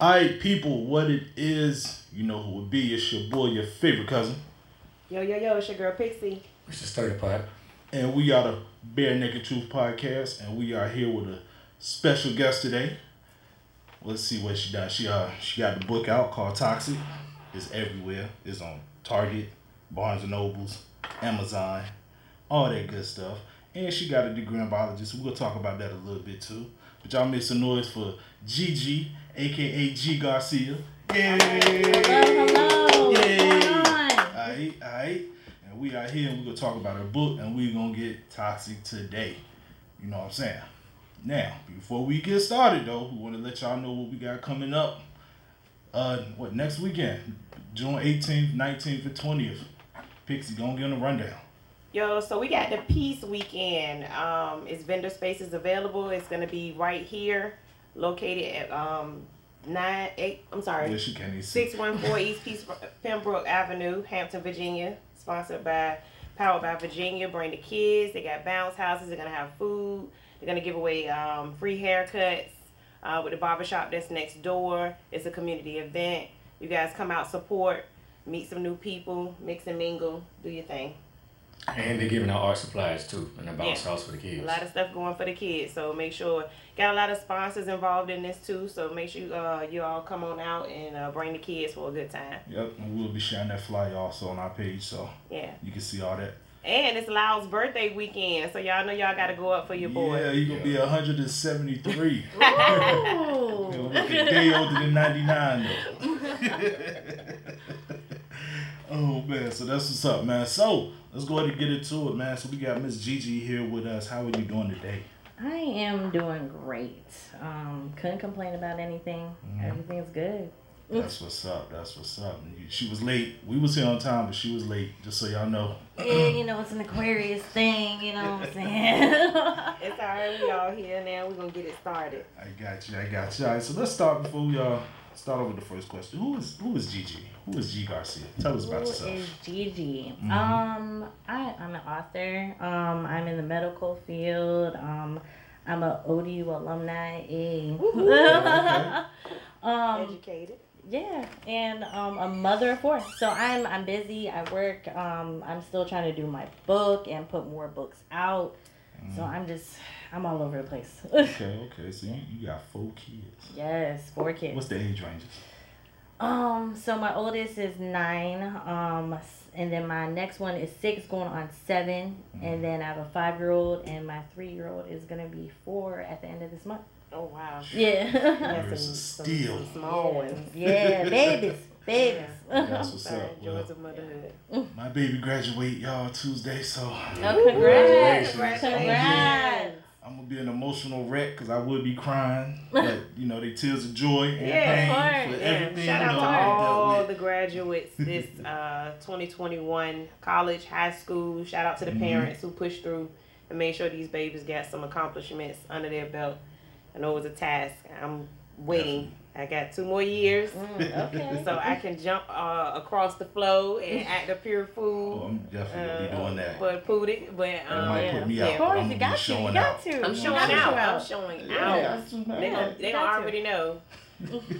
Alright, people, what it is, you know who it be. It's your boy, your favorite cousin. Yo, yo, yo, it's your girl Pixie. It's the Sturdy Pot. And we are the Bare Naked Truth Podcast, and we are here with a special guest today. Let's see what she does. She uh she got the book out called Toxic. It's everywhere. It's on Target, Barnes and Nobles, Amazon, all that good stuff. And she got a degree in biology, so we're gonna talk about that a little bit too. But y'all make some noise for Gigi, aka G Garcia. Yay! Hello, hello. What's Yay! going on? Alright, alright. And we are here and we're gonna talk about her book and we're gonna get toxic today. You know what I'm saying? Now, before we get started though, we wanna let y'all know what we got coming up. Uh what next weekend? June 18th, 19th, and 20th. Pixie, gonna get on the rundown. Yo, so we got the Peace Weekend. Um, it's vendor spaces available. It's gonna be right here, located at um nine eight. I'm sorry, can't even see. six one four East Peace Pembroke Avenue, Hampton, Virginia. Sponsored by Powered by Virginia. Bring the kids. They got bounce houses. They're gonna have food. They're gonna give away um, free haircuts uh, with the barbershop that's next door. It's a community event. You guys come out support, meet some new people, mix and mingle, do your thing. And they're giving out art supplies too, and a bounce Yeah. house for the kids. A lot of stuff going for the kids, so make sure got a lot of sponsors involved in this too. So make sure uh, you all come on out and uh, bring the kids for a good time. Yep, and we'll be sharing that flyer also on our page, so Yeah, you can see all that. and it's Lyle's birthday weekend, so y'all know y'all got to go up for your boy. Yeah, you gonna be 173. Ooh. He'll a day older than 99 though. oh man, so that's what's up, man. So let's go ahead and get into it, man. So we got Miss Gigi here with us. How are you doing today? I am doing great. Um, couldn't complain about anything. Mhm. Everything's good. That's what's up. That's what's up. She was late. We was here on time, but she was late. Just so y'all know. Yeah, you know, it's an Aquarius thing, you know what I'm saying? It's all right, we all here now. We're gonna get it started. I got you. I got you. All right. So let's start before we uh start over with the first question. Who is who is Gigi? Who is G Garcia? Tell us Who about is yourself. Gigi? Mhm. Um, I, I'm an author. Um, I'm in the medical field. Um, I'm a ODU alumni. Okay. um, Educated. Yeah, and um, a mother of four. So I'm I'm busy. I work. Um, I'm still trying to do my book and put more books out. So I'm just I'm all over the place. Okay. Okay. So you, you got four kids. yes, four kids. What's the age ranges? Um, so my oldest is nine. Um, and then my next one is six, going on 7 and then I have a five year old, and my three year old is gonna be four at the end of this month. Oh wow. Yeah. That's There's some, a some, steal. some small ones. yeah, babies, babies. That's what's Sorry, up. joys Well, motherhood. my baby graduate y'all Tuesday, so Oh, congrats! Congratulations. Congrats! I'm gonna be an emotional wreck because I would be crying, but you know they tears of joy and Yeah, pain of for. Yeah, everything. shout you out know, to I dealt all with. the graduates this uh, 2021 college, high school. Shout out to the Mhm. parents who pushed through and made sure these babies got some accomplishments under their belt. I know it was a task. I'm waiting. I got two more years. Mm, okay. So I can jump uh, across the flow and act a pure Oh, fool. I'm definitely gonna be Uh, doing that. But put it, but That um, might yeah. put me Yeah. out. Of but course, I'm you got to. You got out. to. I'm showing gotta out. I'm showing Yeah, out. that's what They matters. gonna, they gonna already know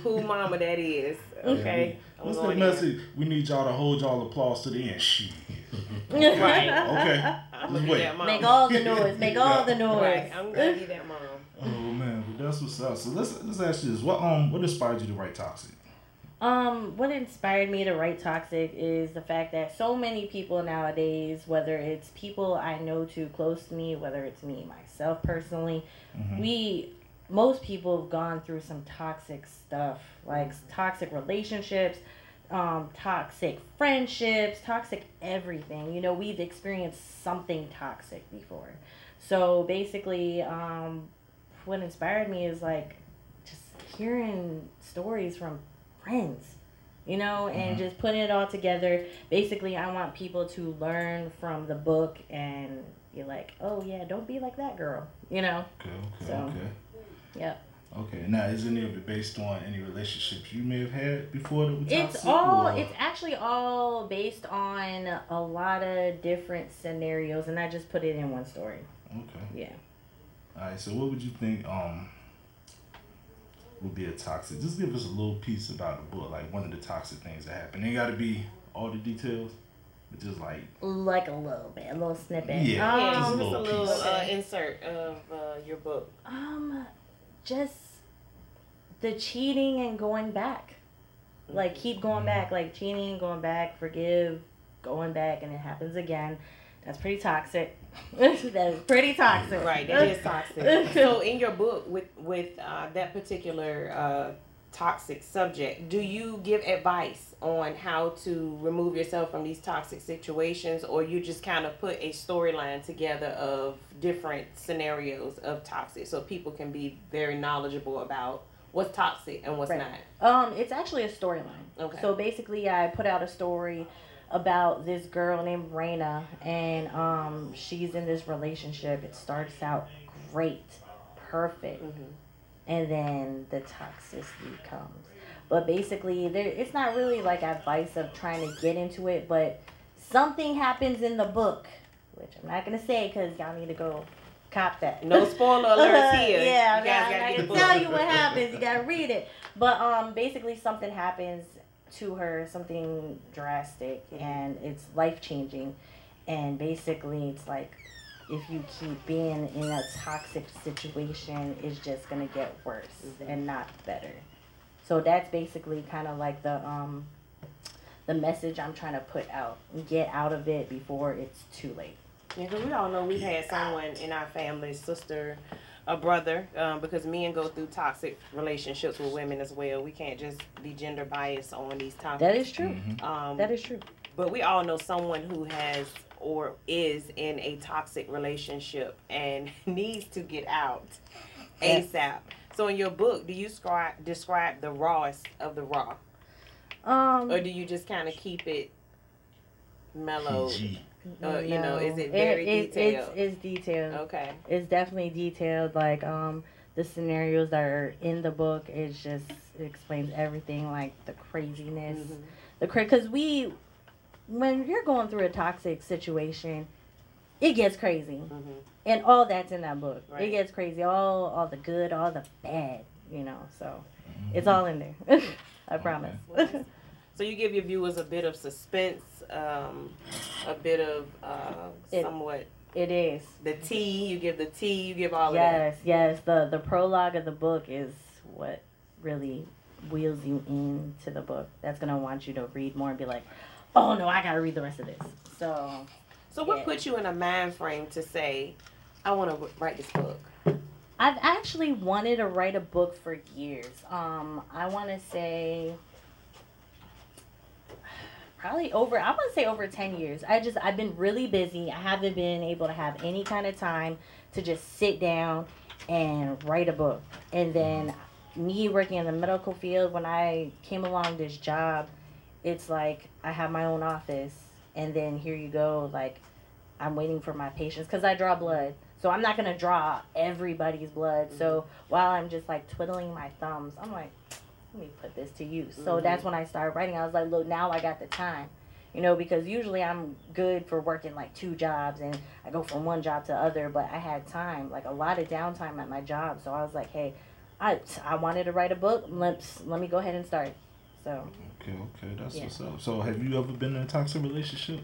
who mama that is. Okay. I'm What's the going in. message? We need y'all to hold y'all applause to the end. Shit. Right. Okay. I'm Just wait. Make all the noise. Make all the noise. Right. I'm gonna be that mom. That's what's up. So let's let's ask you this: What um what inspired you to write Toxic? Um, what inspired me to write Toxic is the fact that so many people nowadays, whether it's people I know too close to me, whether it's me myself personally, Mhm. we most people have gone through some toxic stuff, like toxic relationships, um, toxic friendships, toxic everything. You know, we've experienced something toxic before. So basically, um, what inspired me is like just hearing stories from friends, you know, and Mhm. just putting it all together. Basically, I want people to learn from the book and be like, oh yeah, don't be like that girl, you know. Okay, okay, So, okay. Yep. Okay. Now, is any of it based on any relationships you may have had before that were toxic? It's all or- it's actually all based on a lot of different scenarios and I just put it in one story. Okay. Yeah. All right. So, what would you think? Um, would be a toxic? Just give us a little piece about the book, like one of the toxic things that happened. Ain't got to be all the details, but just like Like a little bit, a little snippet. Yeah, Yeah, Um, just a little little piece. uh, insert of uh, your book. Um, just the cheating and going back. Like keep going back, like cheating, and going back, forgive, going back, and it happens again. That's pretty toxic. That's pretty toxic. Right, that is toxic. so, in your book, with with uh, that particular uh, toxic subject, do you give advice on how to remove yourself from these toxic situations, or you just kind of put a storyline together of different scenarios of toxic, so people can be very knowledgeable about what's toxic and what's Right. not? Um, it's actually a storyline. Okay. So basically, I put out a story about this girl named Raina, and um, she's in this relationship. It starts out great, perfect, Mhm. and then the toxicity comes. But basically, there it's not really like advice of trying to get into it, but something happens in the book, which I'm not gonna say because y'all need to go cop that. No spoiler alerts here. yeah, you guys I'm gotta not get gonna tell you what happens. You gotta read it. But um, basically something happens to her, something drastic, and it's life changing. And basically, it's like if you keep being in a toxic situation, it's just gonna get worse and not better. So that's basically kind of like the um, the message I'm trying to put out. Get out of it before it's too late. Yeah, 'cause we all know we've had someone in our family, sister, a brother, um, because men go through toxic relationships with women as well. We can't just be gender biased on these topics. That is true. Mhm. um, That is true. but we all know someone who has or is in a toxic relationship and needs to get out Yes. ASAP. So in your book, do you describe describe the rawest of the raw, Um, or do you just kind of keep it mellow? PG. Uh, you know, is it It- very it- detailed? It's, it's detailed. Okay. It's definitely detailed. Like um, the scenarios that are in the book is just it explains everything, like the craziness, Mhm. the cra because we, when you're going through a toxic situation, it gets crazy, Mhm. and all that's in that book. Right. It gets crazy. All all the good, all the bad. You know, so Mm-hmm. it's all in there. I promise. So you give your viewers a bit of suspense, um, a bit of uh, It- somewhat it is. the tea. You give the tea. You give all of Yes, yes. The the prologue of the book is what really wheels you into the book. That's gonna want you to read more and be like, oh no, I gotta read the rest of this. So. So what Yeah. puts you in a mind frame to say, I want to write this book? I've actually wanted to write a book for years. Um, I want to say probably over. i'm gonna say over ten years. I just I've been really busy. I haven't been able to have any kind of time to just sit down and write a book. And then me working in the medical field, when I came along this job, it's like I have my own office, and then here you go, like I'm waiting for my patients because I draw blood. So I'm not gonna draw everybody's blood. So mm-hmm. while I'm just like twiddling my thumbs, I'm like, let me put this to use. So Mhm. that's when I started writing. I was like, look, now I got the time. You know, because usually I'm good for working like two jobs and I go from one job to other, but I had time, like a lot of downtime at my job. So I was like, hey, I I wanted to write a book. Let's let me go ahead and start. So Okay, okay, that's Yeah. what's up. So, have you ever been in a toxic relationship?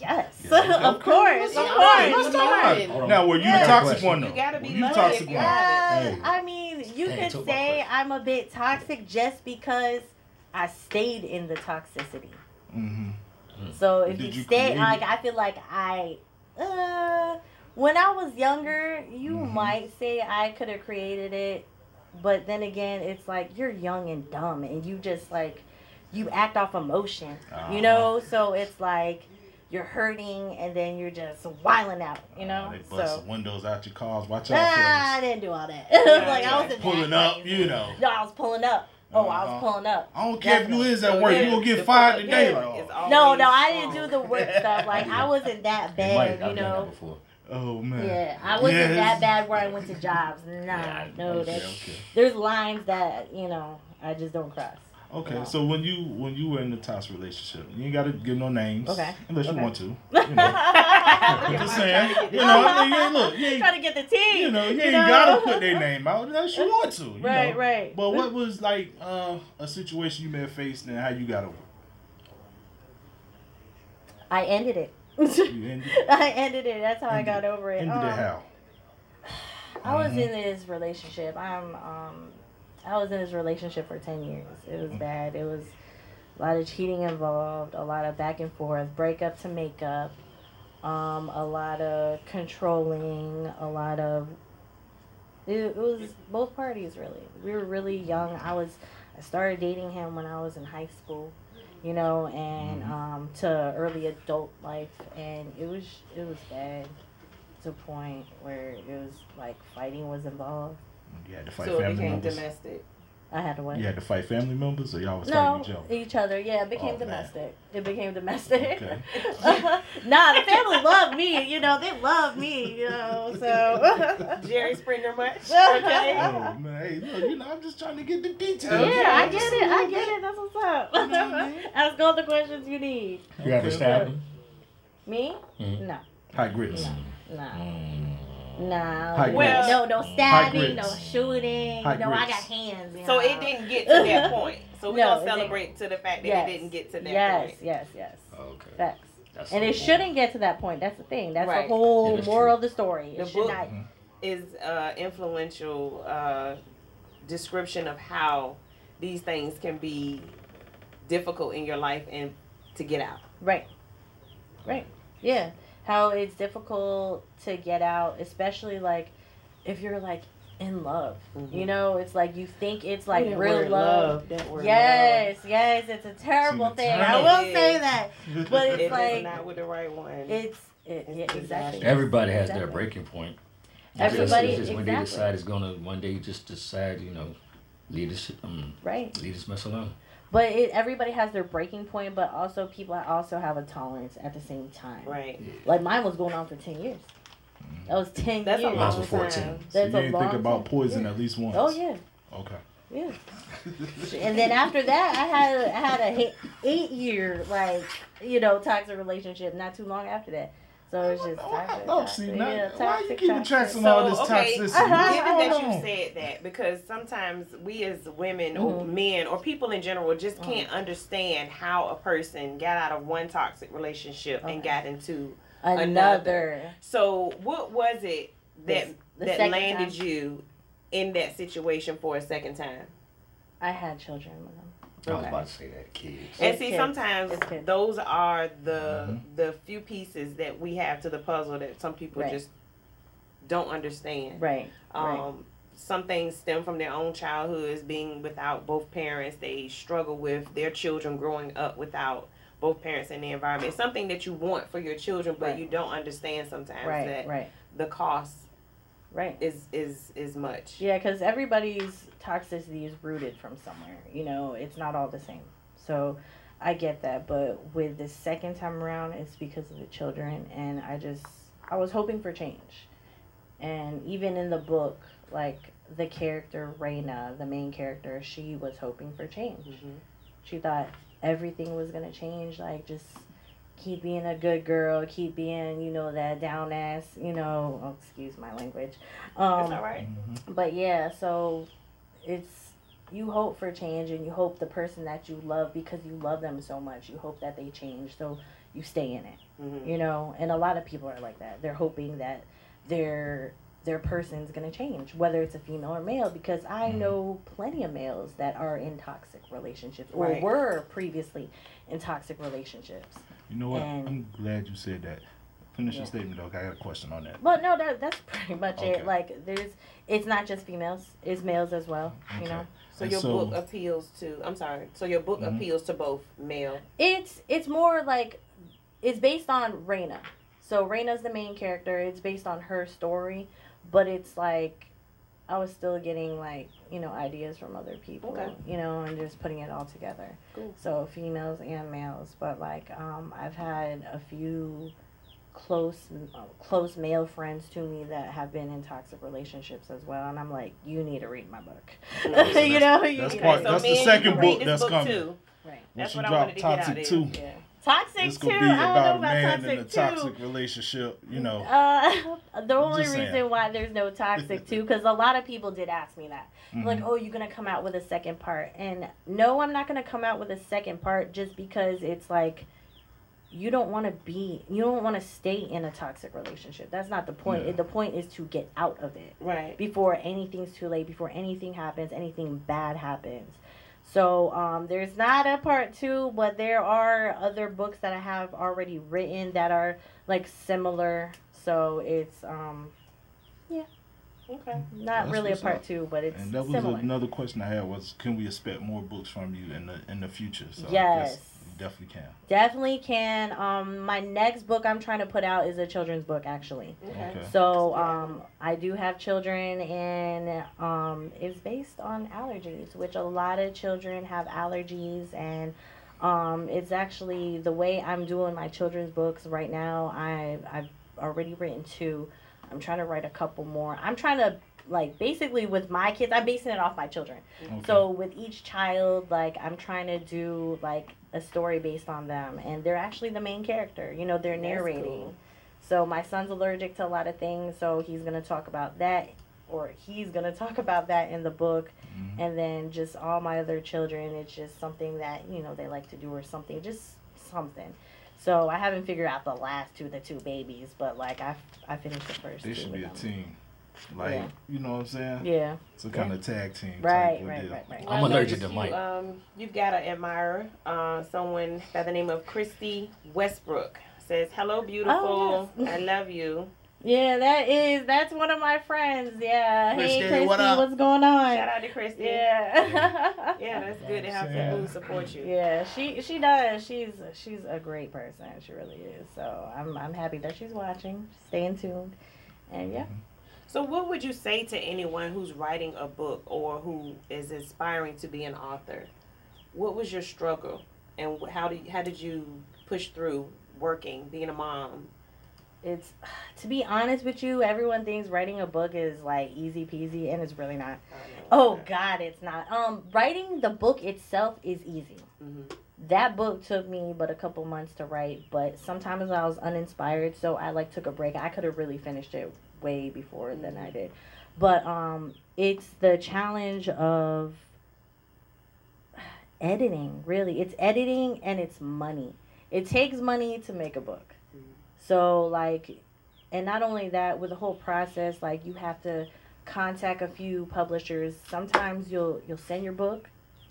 yes, Yeah, okay, of okay. course, of course. let's All start. right. Now, were you Yeah. the toxic one though? You gotta Were be you the lucky toxic if you one? have Uh, I mean, you Hey, could say. I'm a bit toxic just because I stayed in the toxicity. Mm-hmm. So if Did you you stay, like it? I feel like I, uh, when I was younger, you Mhm. might say I could have created it, but then again, it's like you're young and dumb, and you just like, you act off emotion, Uh-huh. you know. So it's like you're hurting, and then you're just wiling out, you know. Uh, they bust so. the windows out your cars. Watch out, Nah, I didn't do all that. like I wasn't Pulling up, crazy. you know. No, I was pulling up. Oh, I Uh-huh. was pulling up. I don't care if you is at work. You gonna get fired today. Like, oh, No, no, I didn't do the work stuff. Like I wasn't that bad, I've you know. before. oh, man. Yeah, I wasn't Yes. that bad where I went to jobs. Nah, Yeah, no, okay, that's okay. there's lines that you know I just don't cross. Okay, so when you when you were in the toxic relationship, you ain't gotta give no names. Okay. Unless you want to. You know. I'm just saying. You know, I mean, yeah, look, you ain't, Trying to get the tea. you know, you ain't gotta put their name out unless you want to. you Right, know. right. But what was like uh, a situation you may have faced and how you got over? I ended it. it? You ended, I ended it. That's how I Ended got over it. ended Um, it how? I was Mhm. in this relationship. I'm um I was in this relationship for 10 years. It was bad. It was a lot of cheating involved, a lot of back and forth, breakup to makeup, um a lot of controlling, a lot of it, it was both parties really. We were really young. I was I started dating him when I was in high school, you know, and Mhm. um to early adult life and it was it was bad to a point where it was like fighting was involved. You had to fight So it family became members. domestic. I had to wait. You had to fight family members, or y'all was no, fighting each other. each other. Yeah, it became Oh, man. domestic. It became domestic. Okay. nah, the family loved me. You know, they love me. You know, so. Jerry Springer much? Oh Okay. man, hey, look, you know, I'm just trying to get the details. Yeah, I get it. I little get it. That's what's up. know what I mean? Ask all the questions you need. You ever Okay. stabbed him? Me? Mhm. No. High grits. No. Nah. Mm. Nah. High grits. no, no stabbing, no shooting. High you know, I got hands. You So know. it didn't get to that point. So we're No, gonna it didn't. celebrate to the fact that Yes. it didn't get to that Yes, point. yes, yes. Yes. Okay. Facts. That's And it cool. shouldn't get to that point. That's the thing. That's Right. the whole Yeah, moral true. of the story. It The should book- not. Is uh, influential uh, description of how these things can be difficult in your life and to get out. Right. Right. Yeah. How it's difficult to get out, especially like if you're like in love. Mhm. You know, it's like you think it's like That real word love. That word Yes, yes, it's a terrible It's a thing. I will It say that. But it's It is like not with the right one. it's it, It's yeah, exactly. Everybody has their breaking point. Everybody- It's just when they decide it's gonna one day just decide, you know, leave this um, Right. leave this mess alone. But it, everybody has their breaking point, but also people also have a tolerance at the same time. right. Like mine was going on for ten years. That was ten That's a years. Mine long was 14. time. So That's you a ain't long think about poison Yeah. at least once. Oh yeah, Okay. yeah. And then after that, I had I had a eight year like you know toxic relationship. Not too long after that, so it's just toxic. Oh, toxic, see, now, yeah, why are you toxic, keeping toxic. tracks on So, all this okay, toxicity? Uh-huh. Given that you said that, because sometimes we as women or Mhm. men or people in general just Mm-hmm. can't understand how a person got out of one toxic relationship and got into. Another. So, what was it that The- the that landed time. you in that situation for a second time? I had children with him. I was about to say that, kids. And It's see, kids. sometimes those are the Mhm. the few pieces that we have to the puzzle that some people Right. just don't understand. Right. right. Um, some things stem from their own childhoods, being without both parents. They struggle with their children growing up without both parents in the environment. It's something that you want for your children, but Right. you don't understand sometimes Right. that Right. the cost Right. is is is much. Yeah, because everybody's toxicity is rooted from somewhere. You know, it's not all the same. So I get that. But with the second time around, it's because of the children. And I just, I was hoping for change. And even in the book, like the character, Raina, the main character, she was hoping for change. Mhm. She thought everything was going to change. Like, just keep being a good girl, keep being, you know, that down ass, you know, oh, excuse my language. Um, It's all right. Mhm. but yeah, so it's you hope for change and you hope the person that you love because you love them so much, you hope that they change so you stay in it. Mhm. You know, and a lot of people are like that. They're hoping that their their person's gonna change, whether it's a female or male, because I Mhm. know plenty of males that are in toxic relationships or Right. were previously in toxic relationships. You know what? And- I'm glad you said that. Finish your statement, though. I got a question on that. But no, that that's pretty much Okay. it. Like there's it's not just females, it's males as well. You know? So And your so- book appeals to. I'm sorry. So your book Mhm. appeals to both male. It's it's more like it's based on Raina. So Raina's the main character. It's based on her story, but it's like I was still getting like you know ideas from other people, Okay. you know, and just putting it all together. Cool. So females and males, but like um, I've had a few close uh, close male friends to me that have been in toxic relationships as well, and I'm like, you need to read my book. So you know, you that's need part- to- that's the second book that's book coming. Too. right. When That's she what I drop wanted to get out Toxic there. Two, Yeah. Toxic it's too. gonna be I don't know about a man toxic in a too. toxic relationship. You know, Uh, the only Just saying. reason why there's no toxic too, because a lot of people did ask me that. Mhm. Like, oh, you're gonna come out with a second part, and no, I'm not gonna come out with a second part just because it's like you don't want to be, you don't want to stay in a toxic relationship. That's not the point. Yeah. The point is to get out of it Right. before anything's too late, before anything happens, anything bad happens. So um, there's not a part two, but there are other books that I have already written that are like similar. So it's um, yeah. Okay. not That's really a part up. two, but it's and that was similar. another question I had was, can we expect more books from you in the in the future? So I Yes. Guess you definitely can. Definitely can. Um, my next book I'm trying to put out is a children's book, actually. Okay. Okay. So um, I do have children, and um, it's based on allergies, which a lot of children have allergies, and um, it's actually the way I'm doing my children's books right now. I I've already written two. I'm trying to write a couple more. I'm trying to like basically with my kids. I'm basing it off my children. Okay. So with each child, like I'm trying to do like a story based on them, and they're actually the main character. You know, they're narrating. cool. So my son's allergic to a lot of things, so he's gonna talk about that, or he's gonna talk about that in the book, Mhm. and then just all my other children, it's just something that you know they like to do or something, just something. So I haven't figured out the last two, the two babies, but like I, I finished the first. They two should be a them. team. Like Yeah. you know what I'm saying? Yeah. It's a kind of tag team. Right. type Right. Right. Right. I'm I allergic to Mike. You, um, you've got to admire uh, someone by the name of Christy Westbrook. Says, "Hello, beautiful. Oh, yes. I love you. Yeah, that is that's one of my friends. Yeah. Christy, hey, Christy, what up? what's going on? Shout out to Christy. Yeah. Yeah, that's good to have Yeah. people who support you. Yeah, she she does. She's she's a great person. She really is. So I'm I'm happy that she's watching, staying tuned, and yeah. So, what would you say to anyone who's writing a book or who is aspiring to be an author? What was your struggle, and how did how did you push through working, being a mom? It's to be honest with you, everyone thinks writing a book is like easy peasy, and it's really not. Oh God, it's not. Um, writing the book itself is easy. hmm that book took me but a couple months to write but sometimes i was uninspired so i like took a break i could have really finished it way before than i did. But um it's the challenge of editing really. It's editing and it's money. It takes money to make a book. Mhm. so like and not only that with the whole process like you have to contact a few publishers. Sometimes you'll you'll send your book.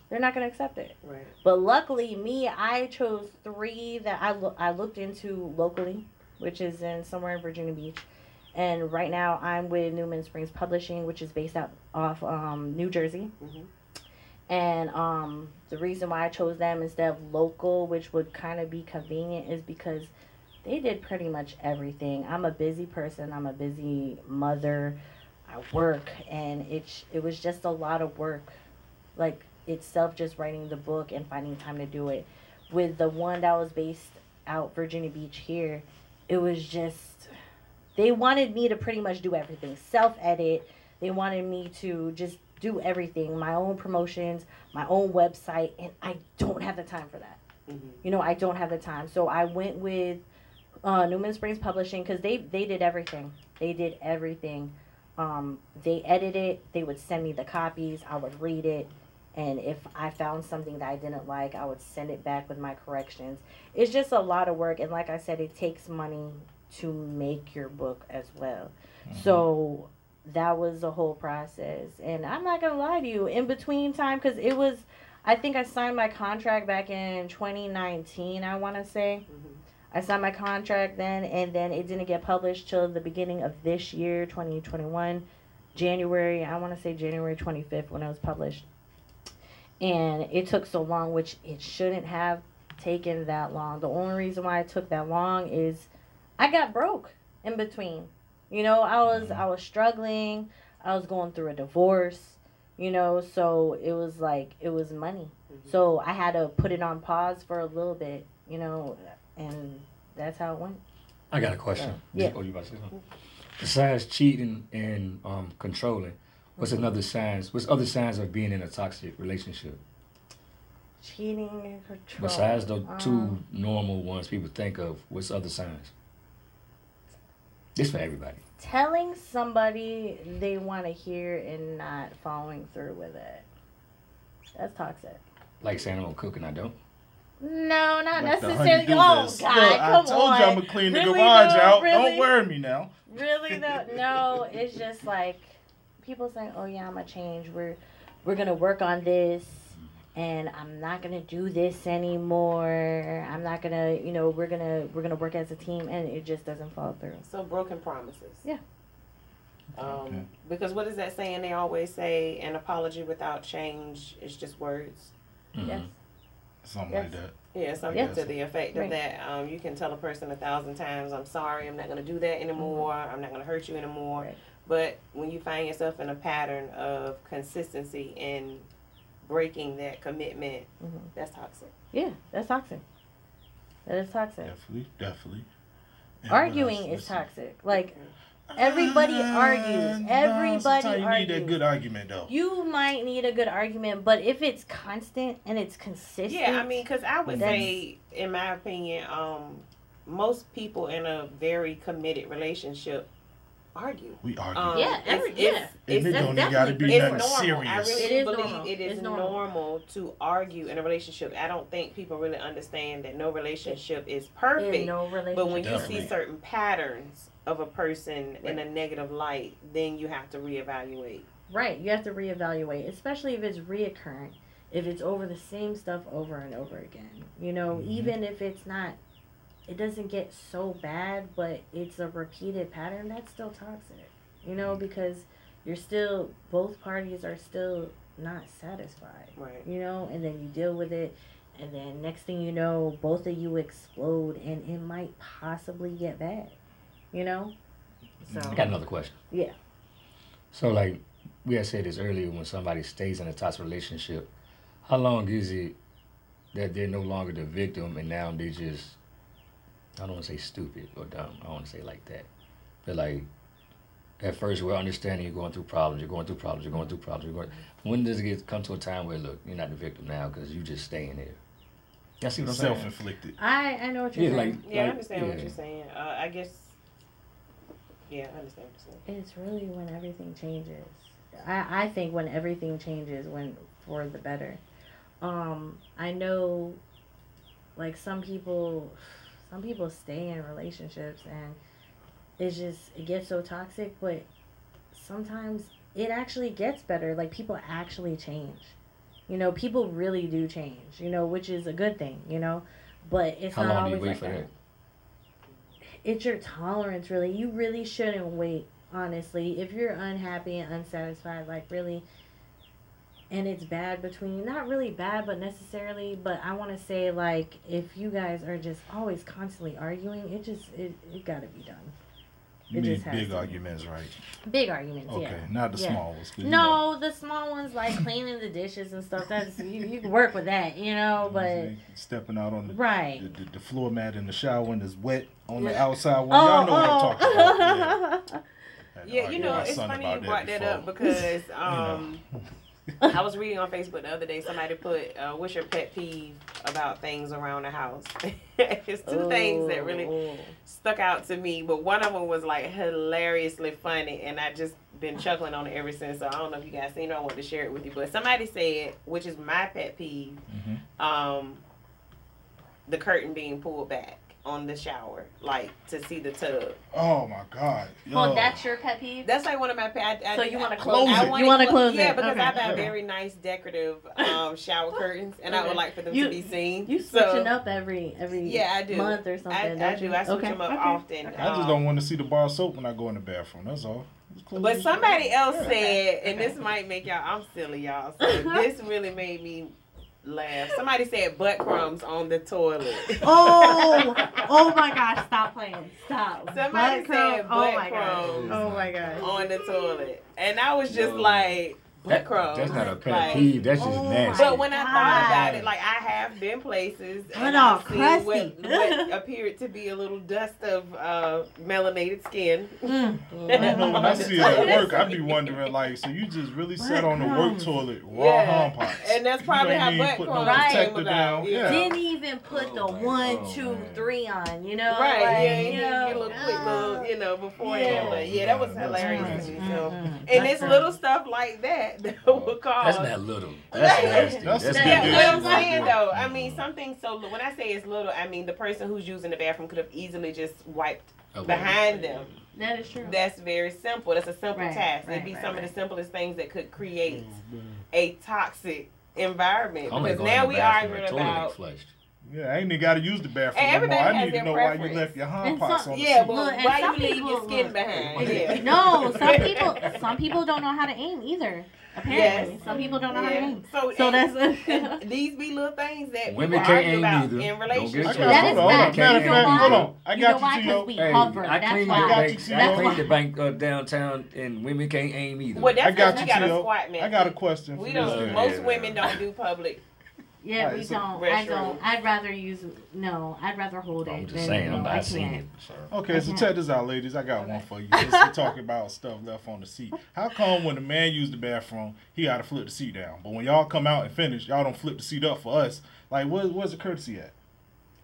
They're not going to accept it. Right. but luckily, me, I chose three that I, loo- I looked into locally, which is in somewhere in Virginia Beach. And right now, I'm with Newman Springs Publishing, which is based out off um, New Jersey. Mhm. And um, the reason why I chose them instead of local, which would kind of be convenient, is because they did pretty much everything. I'm a busy person. I'm a busy mother. I work, and it sh- it was just a lot of work, like itself, just writing the book and finding time to do it. With the one that was based out Virginia Beach here, it was just they wanted me to pretty much do everything, self edit. They wanted me to just do everything, my own promotions, my own website, and I don't have the time for that. Mhm. you know i don't have the time. So i went with uh, newman springs publishing because they they did everything. They did everything. Um, they edited it. They would send me the copies. I would read it. And if i found something that i didn't like i would send it back with my corrections. It's just a lot of work. And like i said it takes money to make your book as well so that was the whole process and i'm not gonna lie to you in between time because it was I think I signed my contract back in 2019, I want to say. Mhm. I signed my contract then, and then it didn't get published till the beginning of this year, 2021, January. I want to say January 25th when it was published. And it took so long, which it shouldn't have taken that long. The only reason why it took that long is I got broke in between. You know, I was I was struggling. I was going through a divorce. You know, so it was like it was money. Mhm. So I had to put it on pause for a little bit, you know, and that's how it went. I got a question. Yeah. Oh, you about to say something? Besides cheating and um, controlling, what's another signs? What's other signs of being in a toxic relationship? Cheating and control. Besides the two Um, normal ones people think of, what's other signs? This for everybody. telling somebody they want to hear and not following through with it. That's toxic. Like saying I'm gonna cook and I don't. No, not Let the necessarily. Oh this. God, Look, I told on. you I'm gonna clean the Really, garage though? out. Really? Don't worry me now. Really though, no. It's just like people saying, "Oh yeah, I'm gonna change. We're we're gonna work on this, and I'm not gonna do this anymore. I'm not gonna, you know, we're gonna we're gonna work as a team, and it just doesn't fall through. So broken promises. Yeah. Um, Okay. because what is that saying? They always say an apology without change is just words. Mhm. Yes. Something Yes. like that. Yeah, something Yeah. to the effect Right. of that. Um, you can tell a person a thousand times, "I'm sorry, I'm not going to do that anymore. I'm not going to hurt you anymore." Right. But when you find yourself in a pattern of consistency and breaking that commitment, Mhm. that's toxic. Yeah, that's toxic. That is toxic. Definitely, definitely. And Arguing is toxic. Like everybody argues. no, Everybody sometimes you need argues. that good argument though. you might need a good argument, but if it's constant and it's consistent, Yeah, I mean, because I would say, in my opinion, um, most people in a very committed relationship argue. We argue. Um, Yeah, every- it's, yeah. It's, and it's, it don't even gotta definitely be it's nothing normal. serious. I really It is believe normal. it is It's normal. normal to argue in a relationship. I don't think people really understand that no relationship is in perfect. no relationship. But when you see certain patterns of a person in a negative light, then you have to reevaluate. right, you have to reevaluate, especially if it's reoccurring, if it's over the same stuff over and over again. You know, Mhm. even if it's not, it doesn't get so bad, but it's a repeated pattern. That's still toxic. You know, mm. because you're still both parties are still not satisfied. Right. you know, and then you deal with it, and then next thing you know, both of you explode, and it might possibly get bad, you know. Mm. So I got another question. Yeah. So like we had said this earlier, when somebody stays in a toxic relationship, how long is it that they're no longer the victim and now they just I don't want to say stupid or dumb. I don't want to say like that. But like at first we're understanding you're going through problems, you're going through problems, you're going through problems. You're going, when does it get come to a time where look, you're not the victim now because you just staying there? Y'all see what I'm saying? Self-inflicted. I I know what you're Yeah, saying. like Yeah, I like, understand what you're saying. Uh, I guess. Yeah, I understand what you're saying. it's really when everything changes. I I think when everything changes when for the better. Um, I know, like some people, some people stay in relationships and it's just it gets so toxic, but sometimes it actually gets better. Like people actually change. You know, people really do change. You know, which is a good thing. You know, but it's How not long do you always wait like for that. that? It's your tolerance, really. You really shouldn't wait. Honestly, if you're unhappy and unsatisfied, like really, and it's bad between not really bad, but necessarily. But I want to say, like, if you guys are just always constantly arguing, it just it it got to be done. You It mean big to be. arguments, right? Big arguments, Okay, yeah. not the Yeah. small ones. 'cause you know, No, the small ones like cleaning the dishes and stuff. That's you, you can work with that, you know. you know what I'm But saying? stepping out on the, right. the, the, the floor mat in the shower when it's wet on the outside. Well, y'all know what I'm talking about. oh. oh. Yeah. Yeah, you know, it's funny you brought that before. up because know. Um, I was reading on Facebook the other day. Somebody put, uh, "What's your pet peeve about things around the house?" it's two things that really Oh. stuck out to me, but one of them was like hilariously funny, and I just been chuckling on it ever since. So I don't know if you guys seen it. I want to share it with you, but somebody said, which is my pet peeve, Mhm. um, the curtain being pulled back on the shower, like to see the tub. Oh my God. Well, that's your pet peeve. That's like one of my pet. I, So you wanna I- close I it. wanna You wanna clo- close Yeah, it. because Okay. I buy Okay. very nice decorative um, shower curtains, and I would like for them You- to be seen. You So- switching up every every Yeah, I do. month or something. I, I don't do. you? I switch Okay, them up okay, often. okay. I just um, don't want to see the bar of soap when I go in the bathroom. That's all. But somebody else Yeah. said, and this might make y'all, I'm silly, y'all. So this really made me laugh. Somebody said butt crumbs on the toilet. Oh, oh my gosh! Stop playing. Stop. Somebody Butt crumb- said Oh butt my gosh. crumbs Oh my gosh. on the toilet. And I was just Yo. like, That- crumbs. that's not a pet Like, peeve. That's just Oh nasty. But when I thought about it, like I have been places and all I've seen what, what appeared to be a little dust of uh, melanated skin. Mm. I when I see it at work, I'd be wondering like, so you just really sat on the work toilet raw Yeah. home pots. And that's probably You how ain't butt put no crumbs Right. came about. down. Yeah. Didn't even put the Oh, my- one, oh, two, man. three on. You know, Right, like, yeah, you you know, get a little quick little, you know, beforehand. Yeah. But yeah, that was hilarious to me. And it's little stuff like that that oh, would cause. That's not little. That's nasty. That's That's, a Yeah, what I'm saying though, I mean something so when I say it's little, I mean the person who's using the bathroom could have easily just wiped Okay. behind them. That is true. That's very simple. That's a simple Right, task. right, It'd be right, some of the simplest things that could create Oh, a toxic environment. I'm Because now we bathroom arguing and toilet ain't about flushed. Yeah, I ain't even got to use the bathroom And no more. I need to their know why you left your home And pots on the yeah, seat. but Look, and why you leave your skin look. behind? Yeah. No, some people some people don't know how to aim either. Apparently, Yes. some people don't know how to aim. So, So that's and these be little things that Women can't aim about either. in relationships. it I got, That hold on, hold on. fact. Matter You know why? hold on. I you know got why? you, Because Tio. we Hey, hover. I That's cleaned I the got why. bank. you, Tio. I That's cleaned why. the bank uh, downtown, and women can't aim either. Well, that's I got you, we got a squat method. I got a question for We don't. Most women don't do public. Yeah, Alright, we so don't. I restroom. don't. I'd rather use no. I'd rather hold it. I'm just than- saying, I'm I not seeing it. can't. So. Okay, so check this out, ladies. I got one for you. Since we talking about stuff left on the seat. How come when the man used the bathroom, he got to flip the seat down, but when y'all come out and finish, y'all don't flip the seat up for us? Like, what, where's the courtesy at?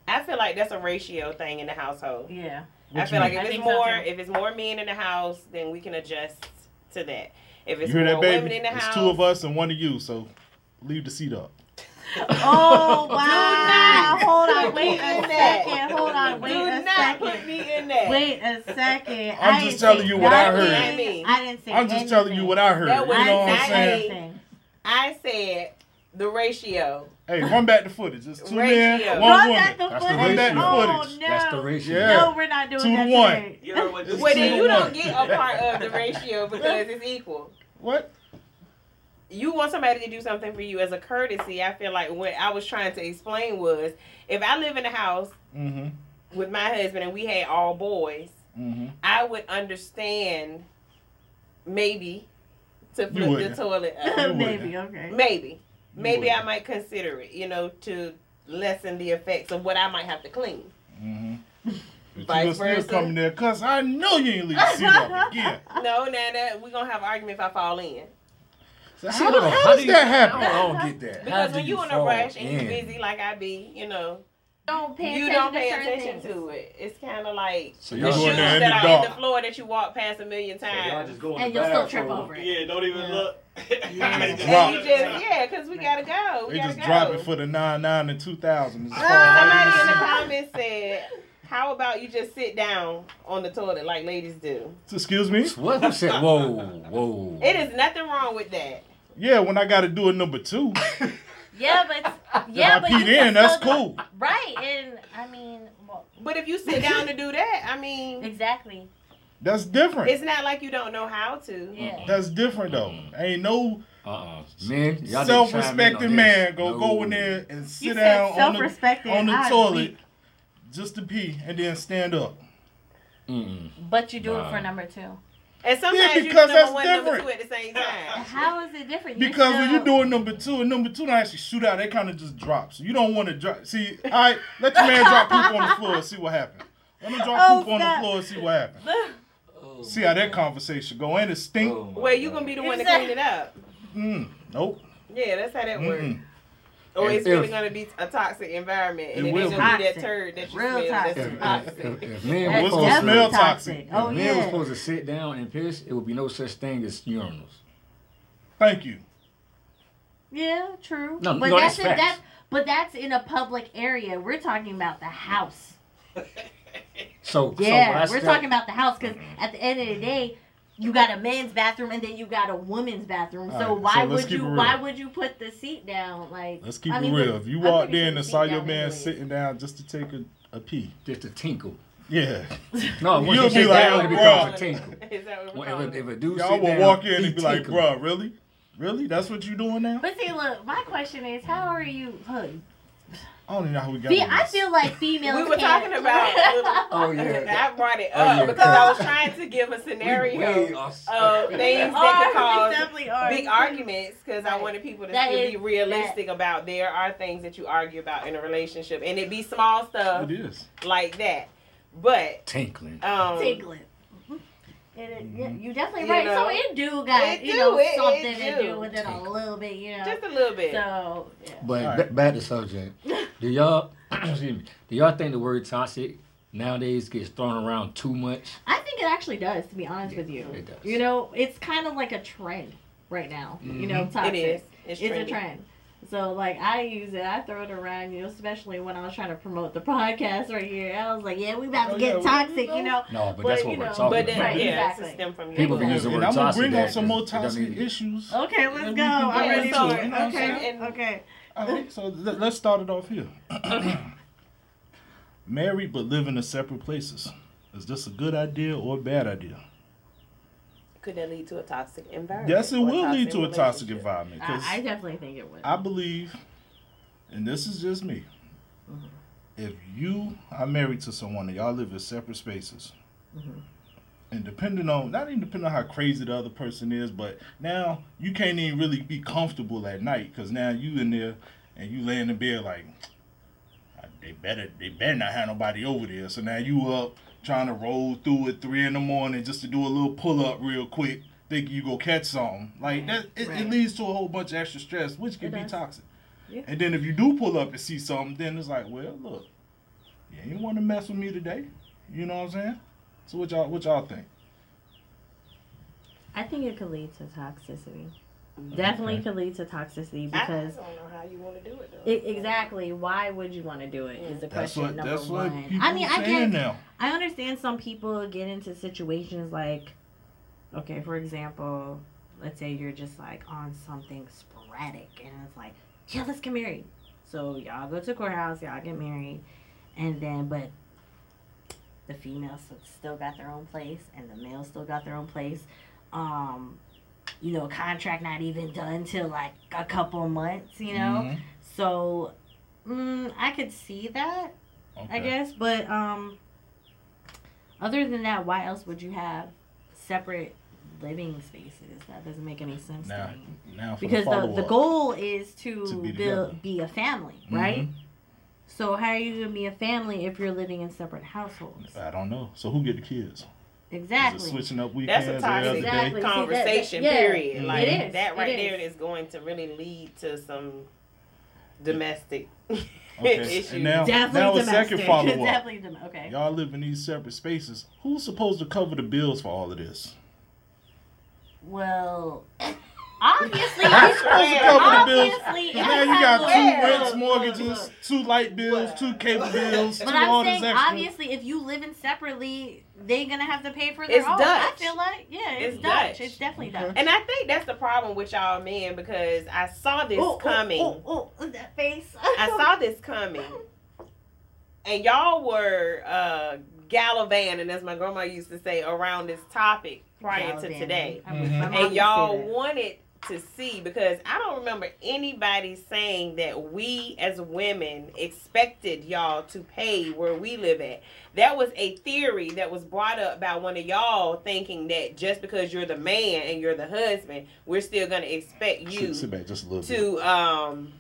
I feel like that's a ratio thing in the household. Yeah. What I you feel like mean? if I it's think so, more, too. if it's more men in the house, then we can adjust to that. If it's You hear more that, baby? women in the It's house, two of us and one of you, so leave the seat up. Oh wow! Hold on. Wait a in second. Hold on. Wait do a not put second. me in that. Wait a second. I'm just telling you what I heard. I didn't say. I'm just telling you what I heard. That You was know what I'm not saying? I said the ratio. Hey, run back the footage. It's two Ratio. men, one Run woman. back the That's the footage. Run back the oh footage. no! That's the ratio. Yeah. No, we're not doing Two to that one. today. You heard what It's Well, two then to you don't get a part of the ratio because it's equal. What? You want somebody to do something for you as a courtesy. I feel like what I was trying to explain was if I live in a house Mm-hmm. with my husband and we had all boys, Mm-hmm. I would understand maybe to flip the toilet up. Maybe okay. maybe. Maybe I wouldn't. might consider it, you know, to lessen the effects of what I might have to clean. Mm-hmm. But Vice you still coming there, cause I know you ain't leave the seat up again. No, Nana, we're gonna have an argument if I fall in. So how, hold on. how How does do you- that I happen? don't, I don't get that. Because when you in a rush and you in? busy like I be, you know, Don't pay you attention don't pay to attention things. to it. It's kind of like So the y'all shoes going there in that the are in the floor that you walk past a million So times. just go And you'll still trip over it. Yeah, don't even Yeah. look. Yeah. They just Drop. And you just yeah, because we gotta go. We They gotta just go. drop it for the nine nine and two thousand. Ah, somebody in the comments said, "How about you just sit down on the toilet like ladies do?" Excuse me. What? Who said? Whoa, whoa. It is nothing wrong with that. Yeah, when I got to do a number two, Yeah, but yeah, I but peed you in. That's still cool. Right, and I mean, well, But if you sit down to do that, I mean, exactly. That's different. it's not like you don't know how to. Yeah. Uh-uh. That's different though. Uh-uh. Ain't no Uh-uh. Men, y'all didn't chime in self-respecting man go No. go in there and sit said down on the on the toilet weak. Just to pee and then stand up. Mm-mm. But you do it for number two. And sometimes Yeah, you do because number that's one, number two at the same time. How is it different? You Because when you're doing number two and number two don't actually shoot out, they kind of just drop. So you don't want to drop. See, all right, let your man drop poop on the floor and see what happens. Let him drop Oh, poop on the floor and see what happens. Oh, See how that conversation go. Ain't it stink? oh my Well, you God. gonna be the one to clean it up. Mm, nope. Yeah, that's how that works. Or it's really gonna be a toxic environment, and It it will be. gonna be that turd that you Real smell. toxic. If, That's toxic. if, if men That's were What's gonna smell to, toxic? if Oh men yeah. were supposed to sit down and piss, it would be no such thing as urinals. Thank you. Yeah, true. No, but no, that's that's in, facts. But that's in a public area. We're talking about the house. So, so Yeah, I we're still- talking about the house because mm-hmm. at the end of the day, you got a man's bathroom and then you got a woman's bathroom. So Alright, why so would you? Why would you put the seat down? Like Let's keep I it real. If you walked in and saw your man anyways. sitting down just to take a, a pee, just a tinkle. yeah, No, You'll be like, down, it "Oh, becomes bruh." a tinkle. Is that what we're When- If, it? if a dude y'all will down, walk in and be like, tinkling. "Bruh, really, really? That's what you're doing now?" But see, look, my question is, how are you? Look, I don't even know how we got. Fe- I this. feel like females. We were can't- talking about. Oh, yeah. I brought it Oh, up yeah. because I was trying to give a scenario We way of things They that could cause definitely big arguments because I wanted people to That still is- be realistic about there are things that you argue about in a relationship and it be small stuff It is. like that. But Tinkling. um Tinkling. It, it, yeah, mm-hmm. you definitely You right. know, so it do got it you do, know it- it something to do. do with it a little bit, you know. just a little bit. So yeah. But Alright. ba- back to subject. Do y'all excuse me? Do y'all think the word toxic nowadays gets thrown around too much? I think it actually does, to be honest Yeah, with you. it does. You know, it's kind of like a trend right now. You mm-hmm. know, toxic. it is. It's, It's, trendy. a trend. So like I use it, I throw it around, you know, especially when I was trying to promote the podcast right here. I was like, yeah, we about to Oh, get yeah, toxic, you know. No, but, But, that's what you we're know, talking But then, about. Right, yeah, exactly. it's a stem from your People book. use the and word I'm gonna toxic bring that up some more toxic issues. Okay, let's go. I'm ready into for it, it. you know what I'm Okay, okay. All right, so let, let's start it off here. Married but living in separate places. Is this a good idea or a bad idea? Could that lead to a toxic environment? Yes, it will lead to a toxic environment. environment. 'cause I, I definitely think it would. I believe, and this is just me, mm-hmm. if you are married to someone and y'all live in separate spaces, mm-hmm. and depending on not even depending on how crazy the other person is, but now you can't even really be comfortable at night because now you in there and you lay in the bed like they better they better not have nobody over there. So now you up trying to roll through at three in the morning just to do a little pull up real quick, thinking you go catch something. Like that, it, Right. it leads to a whole bunch of extra stress, which can It be does. toxic. Yeah. And then if you do pull up and see something, then it's like, well, look, you ain't want to mess with me today. You know what I'm saying? So what y'all what y'all think? I think it could lead to toxicity. Definitely Okay. could lead to toxicity because I because don't know how you want to do it though. I- exactly why would you want to do it is the That's question what number that's one. people I mean, I saying get, now. I understand some people get into situations like, okay, for example, let's say you're just like on something sporadic and it's like, yeah, let's get married. So y'all go to courthouse, y'all get married, and then but the females still got their own place and the males still got their own place. Um, you know, contract not even done till like a couple months, you know. Mhm. So, mm, I could see that. I guess. But um, other than that, why else would you have separate living spaces? That doesn't make any sense Now, to me. now for Because the, the, the goal is to, To be build be a family, right? Mhm. So how are you gonna be a family if you're living in separate households? I don't know. So who get the kids? Is Exactly. switching up That's a every toxic Exactly. day? See, that- conversation. that- yeah, period. it Like is, that right it there is. is going to really lead to some domestic Okay. issues. And now, Definitely now a domestic. second follow up. Definitely dom- okay. Y'all live in these separate spaces. Who's supposed to cover the bills for all of this? Well, obviously, Who's supposed to cover the bills? Now you got two Well, rents, mortgages, two light bills, two cable bills, two But all I'm this saying, extra. obviously, if you live in separately, they're gonna have to pay for their It's own. Dutch. I feel like, yeah, it's, It's Dutch. Dutch. It's definitely Dutch. And I think that's the problem with y'all men because I saw this Oh, oh, coming. Oh, that face. I saw this coming. And y'all were uh gallivanting, as my grandma used to say, around this topic prior to today. I mean, Mhm. And y'all wanted to see because I don't remember anybody saying that we as women expected y'all to pay where we live at. That was a theory that was brought up by one of y'all thinking that just because you're the man and you're the husband, we're still gonna expect you sit, sit back just a little bit. to um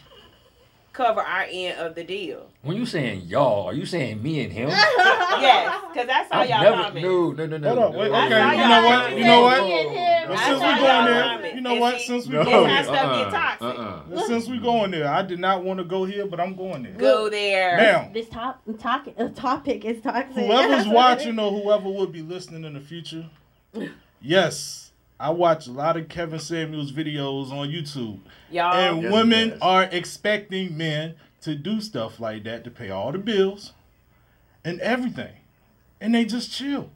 cover our end of the deal. When you saying y'all, are you saying me and him? yes, because that's how I've y'all never. comment. No, no, no, no. Hold no. wait, I okay, you know what? You know what? Me and him. But since we y'all going there, comment. you know what? Since we No. going That's how there, stuff get toxic. Uh-uh. since we going there, I did not want to go here, but I'm going there. Go there. Now, This top topic, uh, topic is toxic. whoever's watching or whoever would be listening in the future, yes, I watch a lot of Kevin Samuels videos on YouTube, Y'all. And Yes, women are expecting men to do stuff like that to pay all the bills and everything, and they just chill.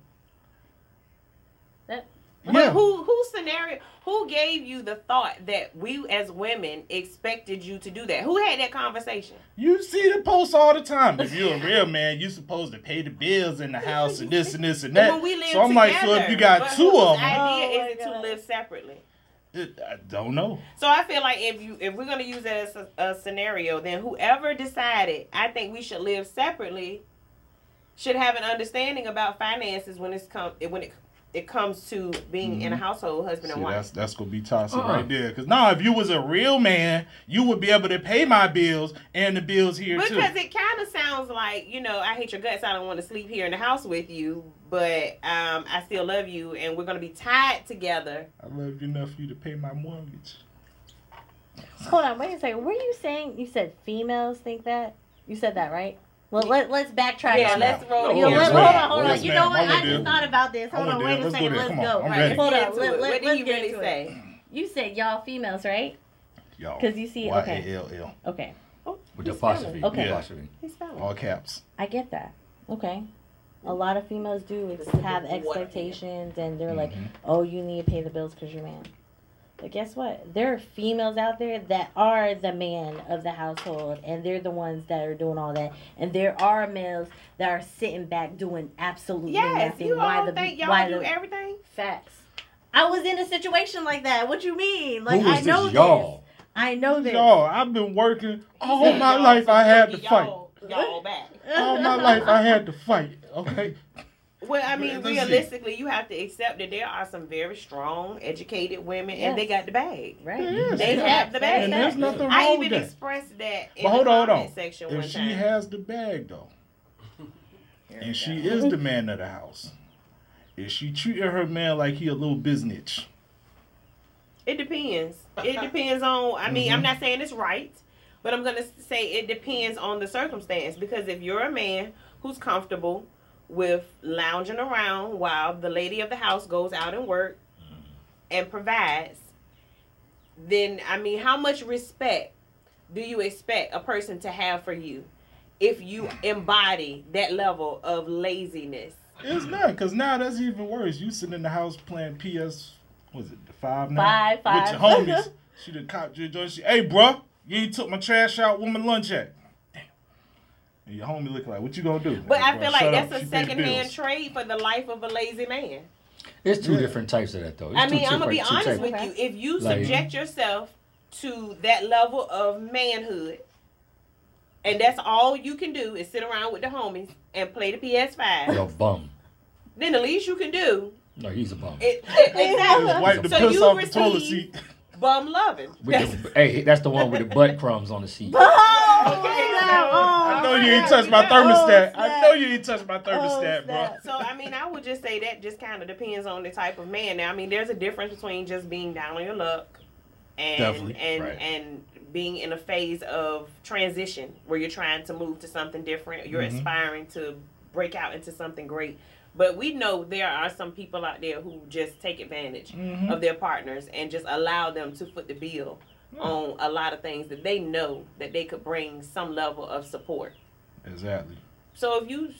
That- But Yeah. who who scenario who gave you the thought that we as women expected you to do that? Who had that conversation? You see the posts all the time. If you're a real man, you're supposed to pay the bills in the house and this and this and that. we live so I'm like, so if you got two of them, idea Oh is my it to live separately? It, I don't know. So I feel like if you if we're gonna use that as a, a scenario, then whoever decided, I think we should live separately, should have an understanding about finances when it's come when it it comes to being in a household, husband See, and wife. that's that's gonna be toxic Uh-uh. right there. Cause now, if you was a real man, you would be able to pay my bills and the bills here too. Because it kind of sounds like you know I hate your guts. I don't want to sleep here in the house with you, but um, I still love you, and we're gonna be tied together. I love you enough for you to pay my mortgage. Hold on, wait a second. Were you saying you said females think that? You said that right? Well, let let's backtrack Yeah, on let's that. roll. No, You know, here. yes, let, hold on, hold Yes, on. You know what? I'm I with just you. thought about this. Hold on, you. wait a Let's go second. there. Let's go. I'm Right. ready. Hold Get on. Let, let, what do let's you really say? You said y'all females, right? Y'all. Because you see- okay. Y-A-L-L. Okay, With the apostrophe. Okay. Apostrophe. All caps. I get that. Okay. A lot of females do ex- have expectations, and they're like, Mhm. "Oh, you need to pay the bills because you're man." But guess what? There are females out there that are the man of the household, and they're the ones that are doing all that. And there are males that are sitting back doing absolutely Yes, nothing. you why all the think y'all why do the everything. facts? I was in a situation like that. What you mean? Like Who I know this y'all? this. I know this. Y'all, I've been working all my life. I had to gonna fight. Y'all, y'all back. All my life I had to fight. Okay. Well, I mean, realistically, you have to accept that there are some very strong, educated women, and they got the bag. Right. Yes. They have the bag. And there's nothing wrong I with even that. expressed that in But hold the on, hold comment on. section If one she time. has the bag though, and she is the man of the house, is she treating her man like he a little business? It depends. It depends on. I mean, I'm Mhm. not saying it's right, but I'm gonna say it depends on the circumstance. Because if you're a man who's comfortable with lounging around while the lady of the house goes out and work mm-hmm. and provides, then I mean, how much respect do you expect a person to have for you if you embody that level of laziness? It's not, because now that's even worse. You sitting in the house playing PS, was it the five now? Five, five. With your homies. she the cop, you joint. She, hey, bruh, you ain't took my trash out. Where my lunch at? Damn. And your homie looking like, what you gonna do? But I feel like that's up. a She pay secondhand trade for the life of a lazy man. It's two Yeah. different types of that though. It's I two mean, I'm gonna be honest types- with you. If you Like- subject yourself to that level of manhood, and that's all you can do is sit around with the homies and play the PS5, Yo, bum. then the least you can do No, he's a bum. it, it exactly wipe the So piss you off the toilet receive- seat. bum loving. With the, hey, that's the one with the butt crumbs on the seat. Oh, Okay, snap. so- Oh, I know you snap. ain't touched my Oh, thermostat. I know you ain't touched my Oh, thermostat, bro. So I mean, I would just say that just kind of depends on the type of man. Now, I mean, there's a difference between just being down on your luck and Definitely, and right. and being in a phase of transition where you're trying to move to something different. You're Mhm. aspiring to break out into something great. But we know there are some people out there who just take advantage Mhm. of their partners and just allow them to foot the bill Yeah. On a lot of things that they know that they could bring some level of support. Exactly. So if you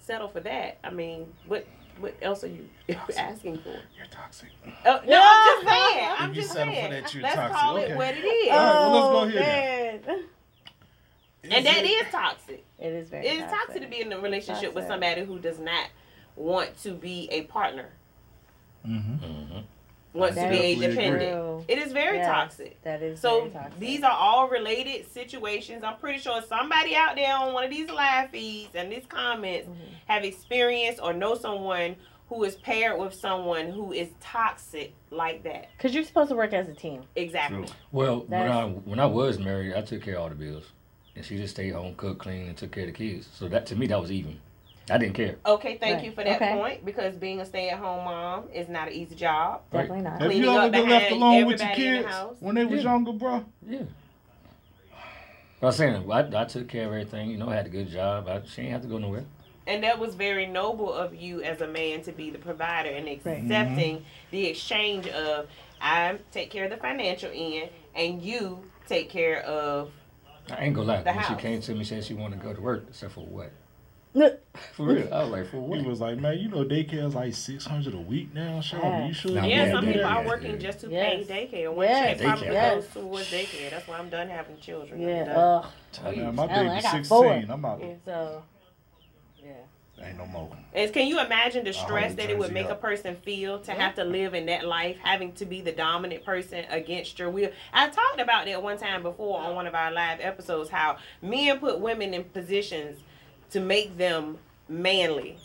settle for that, I mean, what what else are you asking for? You're toxic. Oh, no, I'm just saying. I'm If you just settle for that, you're Let's toxic. call Okay. it what it is. All right, well, let's go Oh, here man. and that is toxic. It is very. It is toxic to be in a relationship with somebody who does not want to be a partner, Mm-hmm. Mhm. Wants to be a is true. dependent. It is very Yes. toxic. That is So very toxic. these are all related situations. I'm pretty sure somebody out there on one of these live feeds and these comments Mhm. have experienced or know someone who is paired with someone who is toxic like that. Because you're supposed to work as a team. Exactly. True. Well, when I when I was married, I took care of all the bills, and she just stayed home, cooked, clean, and took care of the kids. So that to me, that was even. I didn't care. Okay, thank Right. you for that Okay. point because being a stay-at-home mom is not an easy job. Right. Definitely not. Have Cleaning you ever up been left alone with your everybody the kids when they was Yeah. younger, bro? Yeah. I was saying, I, I took care of everything. You know, I had a good job. I, she ain't have to go nowhere. And that was very noble of you as a man to be the provider and Right. accepting the exchange of I take care of the financial end and you take care of I ain't gonna lie. The when she came to me, said she wanted to go to work. Except for what? No. For real? I was like, for He was like, man, you know, daycare is like six hundred a week now. Sean, you sure? Nah, yeah, yeah, some people are working yeah. just to Yes. pay daycare. One Yes. check probably Daycare. goes towards daycare. That's why I'm done having children. I'm Yeah. done. Ugh. Man, my Hell, I baby's sixteen. four. I'm out. Yeah. So. Yeah. Ain't no more. And can you imagine the stress that it would Jersey make a person feel to have to live in that life, having to be the dominant person against your will? I talked about that one time before on one of our live episodes how men put women in positions to make them manly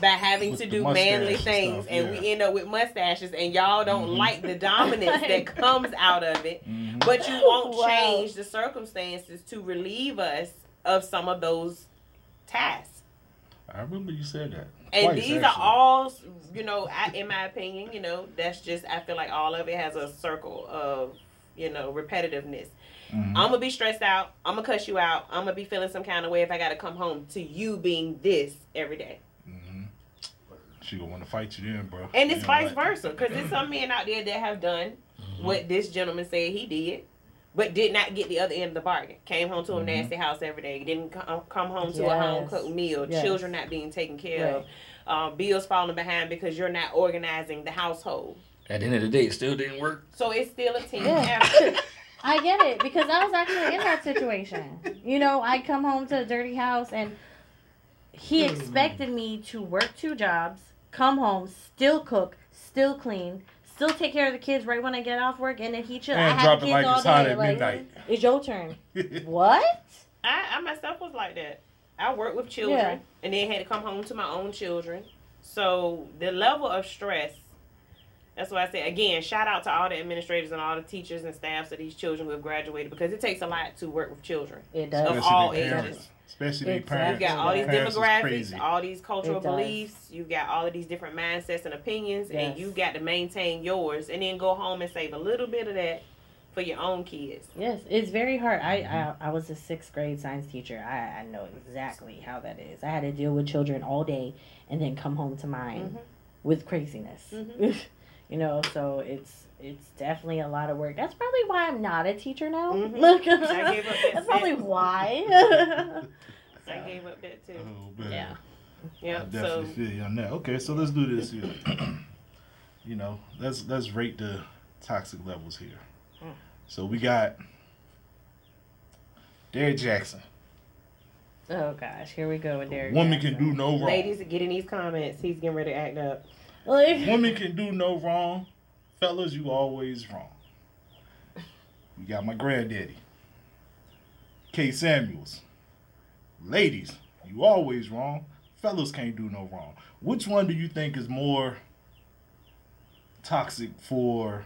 by having With to do manly and things, stuff, and yeah. we end up with mustaches, and y'all don't Mhm. like the dominance that comes out of it. Mhm. But you won't Wow. change the circumstances to relieve us of some of those tasks. I remember you said that. And these actually. are all, you know, I, in my opinion, you know, that's just, I feel like all of it has a circle of, you know, repetitiveness. Mhm. I'm going to be stressed out. I'm going to cuss you out. I'm going to be feeling some kind of way if I got to come home to you being this every day. Mhm. She gonna want to fight you then, bro. And it's You know vice what? versa. Because there's some men out there that have done Mm-hmm. what this gentleman said he did, but did not get the other end of the bargain. Came home to a Mhm. nasty house every day. Didn't come, come home to a home cooked meal. Yes. Children not being taken care Right. of. Uh, bills falling behind because you're not organizing the household. At the end of the day, it still didn't work. So it's still a team Yeah. effort. I get it because I was actually in that situation. You know, I come home to a dirty house and he hmm. expected me to work two jobs, come home, still cook, still clean, still take care of the kids right when I get off work, and then he chill. I And have drop the kids like all it's hot day. at Like, midnight. it's your turn. what? I, I myself was like that. I worked with children Yeah. and then had to come home to my own children. So the level of stress. That's why I say again, shout out to all the administrators and all the teachers and staffs of these children who have graduated because it takes a lot to work with children. It does. Of all their ages. Especially their Exactly. parents. You've got all these Parents demographics, all these cultural beliefs. You've got all of these different mindsets and opinions, Yes. and you got to maintain yours, and then go home and save a little bit of that for your own kids. Yes, it's very hard. I, I I was a sixth grade science teacher. I, I know exactly how that is. I had to deal with children all day and then come home to mine Mhm. with craziness. Mhm. you know, so it's it's definitely a lot of work. That's probably why I'm not a teacher now. Mhm. Look, I gave up that that's probably step. why. I gave up that too. Oh, man. Yeah. I Yeah, so feel you on that. Okay, so let's do this here. you know, let's let's rate the toxic levels here. Mm. So we got Derrick Jackson. oh gosh, here we go with Derek. Woman can do no wrong. ladies, get in these comments. He's getting ready to act up. Like, Woman can do no wrong. Fellas, you always wrong. We got my granddaddy. K. Samuels. Ladies, you always wrong. Fellas can't do no wrong. Which one do you think is more toxic for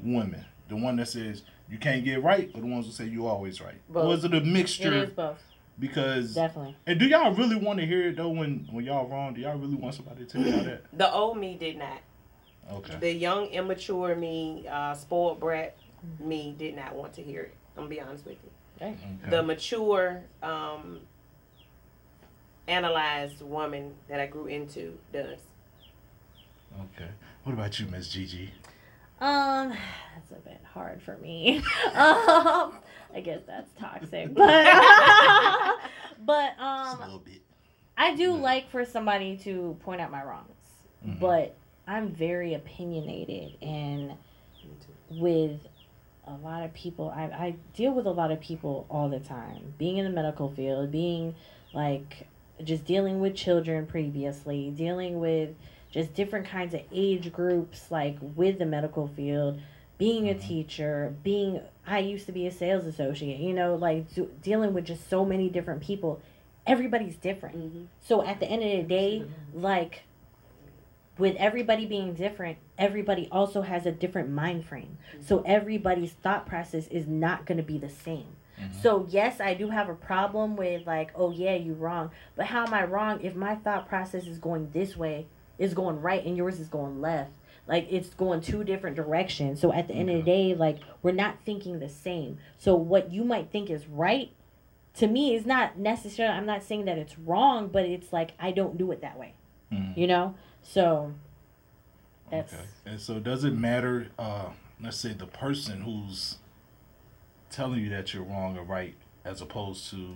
women? The one that says you can't get right, or the ones that say you always right? Or Both. is it a mixture? is both, Because definitely. and do y'all really want to hear it though when when y'all wrong? Do y'all really want somebody to tell y'all that? The old me did not. Okay. The young, immature me, uh, spoiled brat me did not want to hear it. I'm gonna be honest with you. okay. The mature, um, analyzed woman that I grew into does. Okay. What about you, Miss Gigi? Um, that's a bit hard for me. um, I guess that's toxic, but but Just a um, little bit. I do Yeah. like for somebody to point out my wrongs, Mhm. but I'm very opinionated and with a lot of people I, I deal with a lot of people all the time being in the medical field being like just dealing with children previously dealing with just different kinds of age groups like with the medical field being a teacher being i used to be a sales associate you know like do, dealing with just so many different people. Everybody's different. Mm-hmm. so at the end of the day like with everybody being different everybody also has a different mind frame. So everybody's thought process is not going to be the same. Mhm. so yes i do have a problem with like oh yeah you're wrong. But how am i wrong if my thought process is going this way is going right and yours is going left like it's going two different directions so at the end of the day like we're not thinking the same so what you might think is right to me is not necessarily i'm not saying that it's wrong but it's like i don't do it that way Mhm. you know so that's Okay. And so does it matter, uh, let's say the person who's telling you that you're wrong or right as opposed to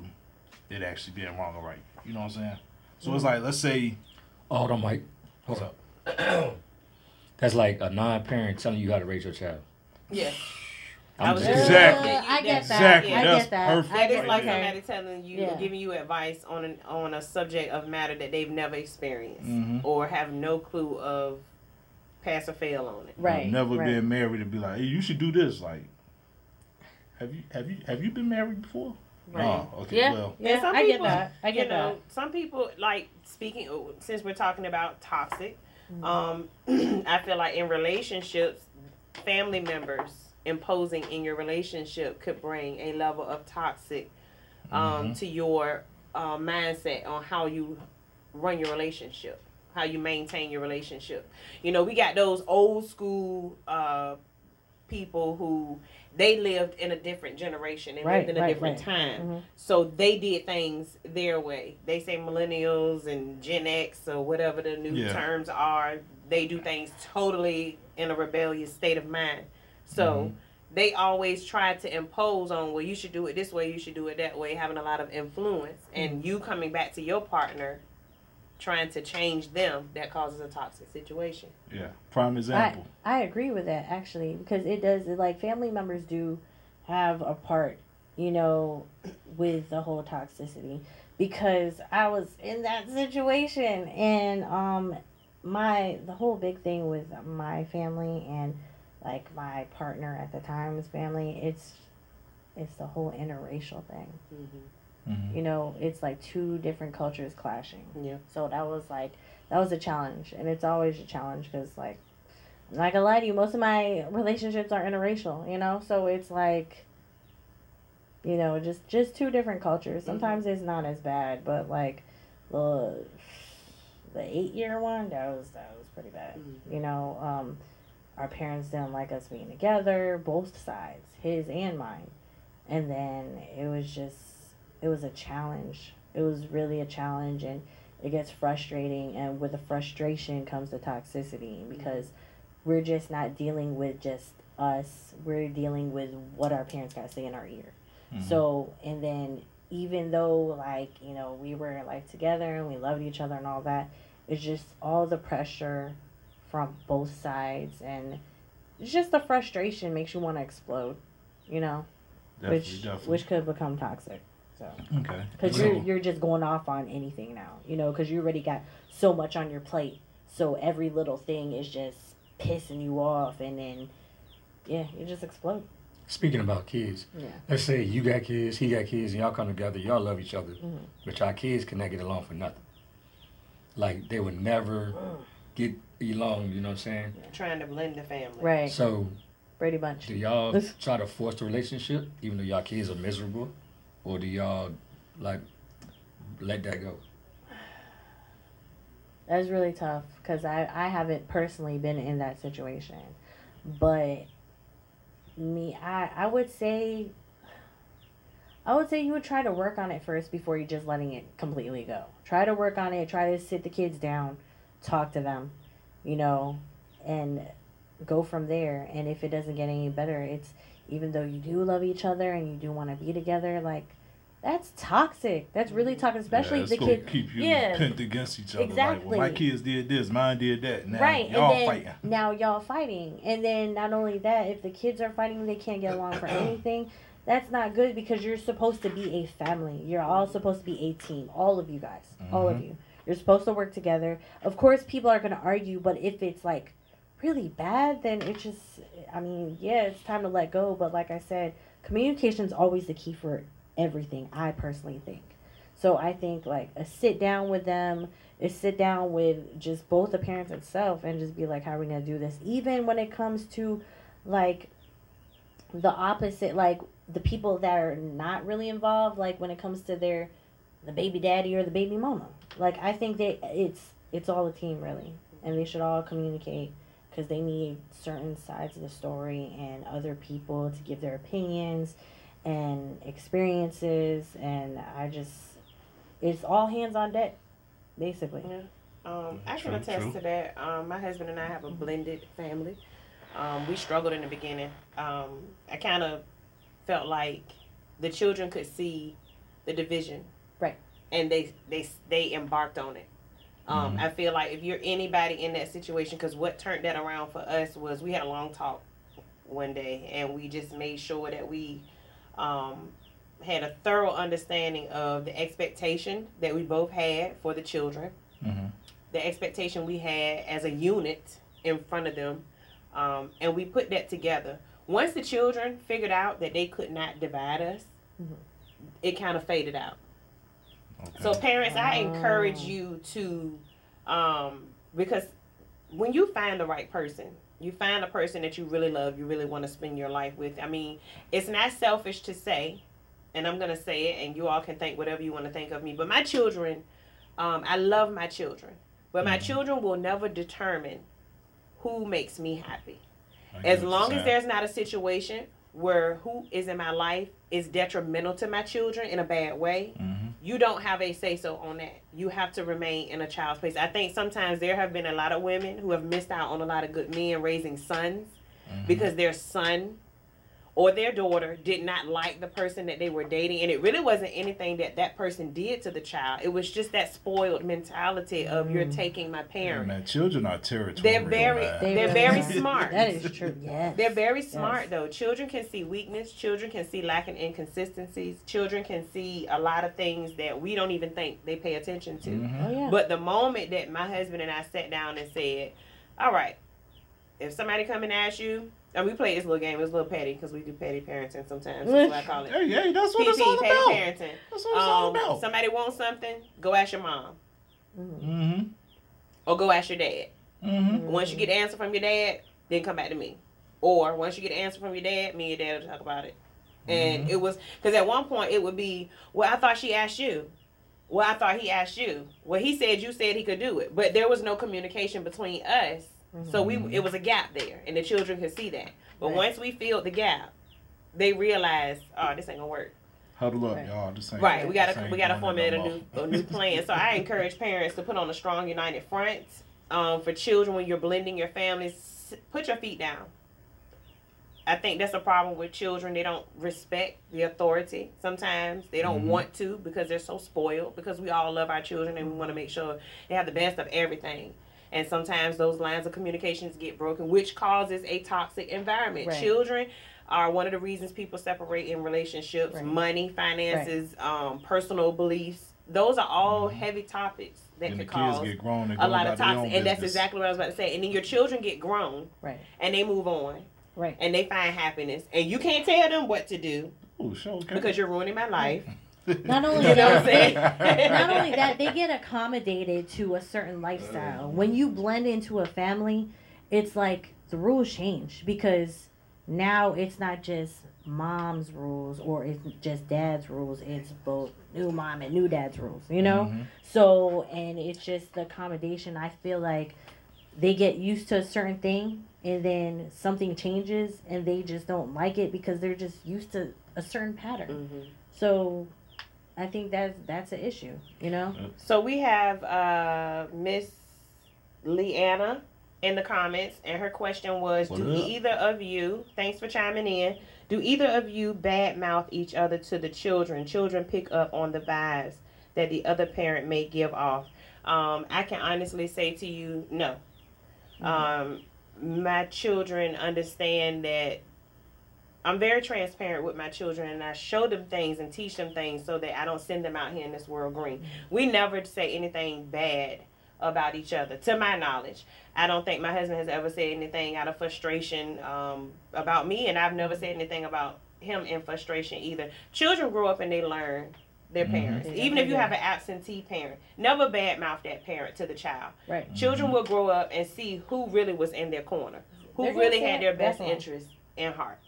it actually being wrong or right? You know what I'm saying? So it's like, let's say, Oh Hold on, Mike. what's up? That's like a non-parent telling you how to raise your child. Yeah. I was just- just- Exactly. Yeah, I get that. Exactly. I That's get that. perfect. I That get like okay. somebody telling you, Yeah. giving you advice on an, on a subject of matter that they've never experienced Mhm. or have no clue of pass or fail on it. Right. Never right. been married to be like, hey, you should do this. Like, have you have you have you been married before? Right. Oh, okay. Yeah. Well, Yeah, And some I get that. I get you know, that. some people like speaking. Since we're talking about toxic, Mm-hmm. Um, I feel like in relationships, family members imposing in your relationship could bring a level of toxic um, Mm-hmm. to your uh, mindset on how you run your relationship, how you maintain your relationship. You know, we got those old school uh, people who they lived in a different generation. and Right, lived in a right, different right. time. Mhm. So they did things their way. They say millennials and Gen X or whatever the new Yeah. terms are. They do things totally in a rebellious state of mind. So Mhm. they always try to impose on, well, you should do it this way, you should do it that way, having a lot of influence. And you coming back to your partner, trying to change them, that causes a toxic situation. yeah. Prime example. I I agree with that actually because it does like family members do have a part, you know, with the whole toxicity because I was in that situation and um my the whole big thing with my family and like my partner at the time's family it's it's the whole interracial thing. Mm-hmm. Mhm. You know, it's like two different cultures clashing. Yeah. So that was like that was a challenge, and it's always a challenge because like I'm not gonna lie to you, most of my relationships are interracial. You know, so it's like you know just just two different cultures. Sometimes it's not as bad, but like the the eight year one that was that was pretty bad. Mhm. You know, um, our parents didn't like us being together, both sides, his and mine, and then it was just it was a challenge. It was really a challenge, and it gets frustrating. And with the frustration comes the toxicity because we're just not dealing with just us. We're dealing with what our parents got to say in our ear. Mhm. So, and then even though like you know we were like together and we loved each other and all that, it's just all the pressure from both sides, and it's just the frustration makes you want to explode. You know, definitely, which definitely. which could become toxic. So. okay. Because you're you're just going off on anything now, you know, because you already got so much on your plate. So every little thing is just pissing you off, and then yeah, you just explode. Speaking about kids, Yeah. let's say you got kids, he got kids, and y'all come together, y'all love each other, Mhm. but y'all kids cannot get along for nothing. Like they would never get along, you know what I'm saying? Trying to blend the family. Right, So Brady Bunch. do y'all try to force the relationship even though y'all kids are miserable? Or do y'all like let that go? That's really tough because I I haven't personally been in that situation, but me I I would say. I would say you would try to work on it first before you just letting it completely go. Try to work on it. Try to sit the kids down, talk to them, you know, and go from there. And if it doesn't get any better, it's even though you do love each other and you do want to be together, like that's toxic. That's really toxic, especially yeah, the kid. keep you yeah. pent against each other. Like, Exactly. well, my kids did this, mine did that. Now right, y'all and then fighting. now y'all fighting, and then not only that, if the kids are fighting, they can't get along for anything. That's not good because you're supposed to be a family. You're all supposed to be a team. All of you guys, all of Mhm. you. You're supposed to work together. Of course, people are gonna argue, but if it's like really bad, then it's just. I mean, yeah, it's time to let go. But like I said, communication is always the key for everything. I personally think. So I think like a sit down with them, is sit down with just both the parents itself and just be like, how are we gonna do this? Even when it comes to like the opposite, like the people that are not really involved, like when it comes to their the baby daddy or the baby mama. Like I think they it's it's all a team really, and they should all communicate because they need certain sides of the story and other people to give their opinions and experiences and I just it's all hands on deck basically. Yeah. Um, I can attest true. to that. Um, my husband and I have a blended family. Um, we struggled in the beginning. Um, I kind of felt like the children could see the division, Right. And they they they embarked on it. Um, Mhm. I feel like if you're anybody in that situation, because what turned that around for us was we had a long talk one day, and we just made sure that we um, had a thorough understanding of the expectation that we both had for the children, Mhm. the expectation we had as a unit in front of them, um, and we put that together. Once the children figured out that they could not divide us, it kind of faded out. Okay. So parents, I encourage Oh. you to, um, because when you find the right person, you find a person that you really love, you really want to spend your life with. I mean, it's not selfish to say, and I'm gonna say it, and you all can think whatever you want to think of me. But my children, um, I love my children, but my Mhm. children will never determine who makes me happy. As long as there's not a situation where who is in my life is detrimental to my children in a bad way, Mhm. You don't have a say so on that. You have to remain in a child's place. I think sometimes there have been a lot of women who have missed out on a lot of good men raising sons Mhm. because their son or their daughter did not like the person that they were dating and it really wasn't anything that that person did to the child it was just that spoiled mentality of you're Mm. taking my Yeah, parent man, children are territorial. They're very- man. They They're very smart. That is true. Yes. they're very smart Yes. though children can see weakness children can see lacking inconsistencies children can see a lot of things that we don't even think they pay attention to Mhm. Oh yeah. but the moment that my husband and I sat down and said, "All right, if somebody come and ask you," and we play this little game. It's a little petty because we do petty parenting sometimes. That's what I call it. Hey, hey, that's what it's all PT, petty about. parenting. That's what it's all Um, about. somebody wants something, go ask your mom Mhm. Mm-hmm. or go ask your dad. Mm-hmm. Once you get the answer from your dad, then come back to me. Or once you get the answer from your dad, me and your dad will talk about it. And Mhm. it was because at one point it would be, well, I thought she asked you. Well, I thought he asked you. Well, he said you said he could do it, but there was no communication between us. So we it was a gap there, and the children could see that. But Right. once we filled the gap, they realized, oh, this ain't gonna work. Huddle up, Right. y'all. This ain't, Right, we gotta ain't we gotta formulate a new a new plan. So I encourage parents to put on a strong united front. Um, for children, when you're blending your families, put your feet down. I think that's a problem with children. They don't respect the authority. Sometimes they don't Mhm. want to because they're so spoiled. Because we all love our children and we want to make sure they have the best of everything. And sometimes those lines of communications get broken, which causes a toxic environment. Right. Children are one of the reasons people separate in relationships. Right. Money, finances, um, personal beliefs. Those are all heavy topics that and the could kids cause get grown and a lot of toxic. And that's exactly what I was about to say. And then your children get grown Right. and they move on Right. and they find happiness. And you can't tell them what to do Oh, sure, okay. because you're ruining my life. Not only You know that, not only that, they get accommodated to a certain lifestyle. When you blend into a family, it's like the rules change because now it's not just mom's rules or it's just dad's rules. It's both new mom and new dad's rules, you know? Mhm. So, and it's just the accommodation. I feel like they get used to a certain thing and then something changes and they just don't like it because they're just used to a certain pattern. Mhm. So, I think that's that's an issue, you know. So we have uh, Miss Leanna in the comments, and her question was: What Do up? either of you? Thanks for chiming in. Do either of you badmouth each other to the children? Children pick up on the vibes that the other parent may give off. Um, I can honestly say to you, no. Um, my children understand that I'm very transparent with my children and I show them things and teach them things so that I don't send them out here in this world green. We never say anything bad about each other, to my knowledge. I don't think my husband has ever said anything out of frustration um, about me, and I've never said anything about him in frustration either. Children grow up and they learn their Mhm. parents. They Even if you have an absentee parent, never badmouth that parent to the child. Right. Children will grow up and see who really was in their corner, who They're really had their best interest in heart.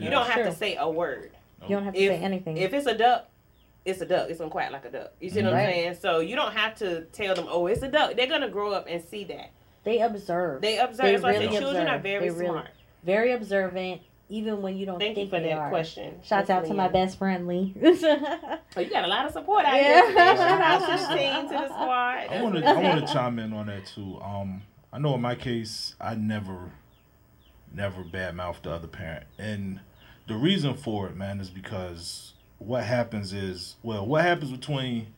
You Yeah. don't have to say a word. You don't have to If- say anything. If it's a duck, it's a duck. It's gonna quack like a duck. You see what I'm Right. saying? So you don't have to tell them, "Oh, it's a duck." They're gonna grow up and see that. they observe. They observe. They That's why I say children are very really- smart. Very observant, even when you don't Thank you think for they that are. question. Shouts Miss out to my best friend Lee. Oh, you got a lot of support out Yeah. here. Shout out to the to the squad. I want to I want to chime in on that too. Um, I know in my case, I never, never badmouth the other parent, and the reason for it, man, is because what happens is, well, what happens between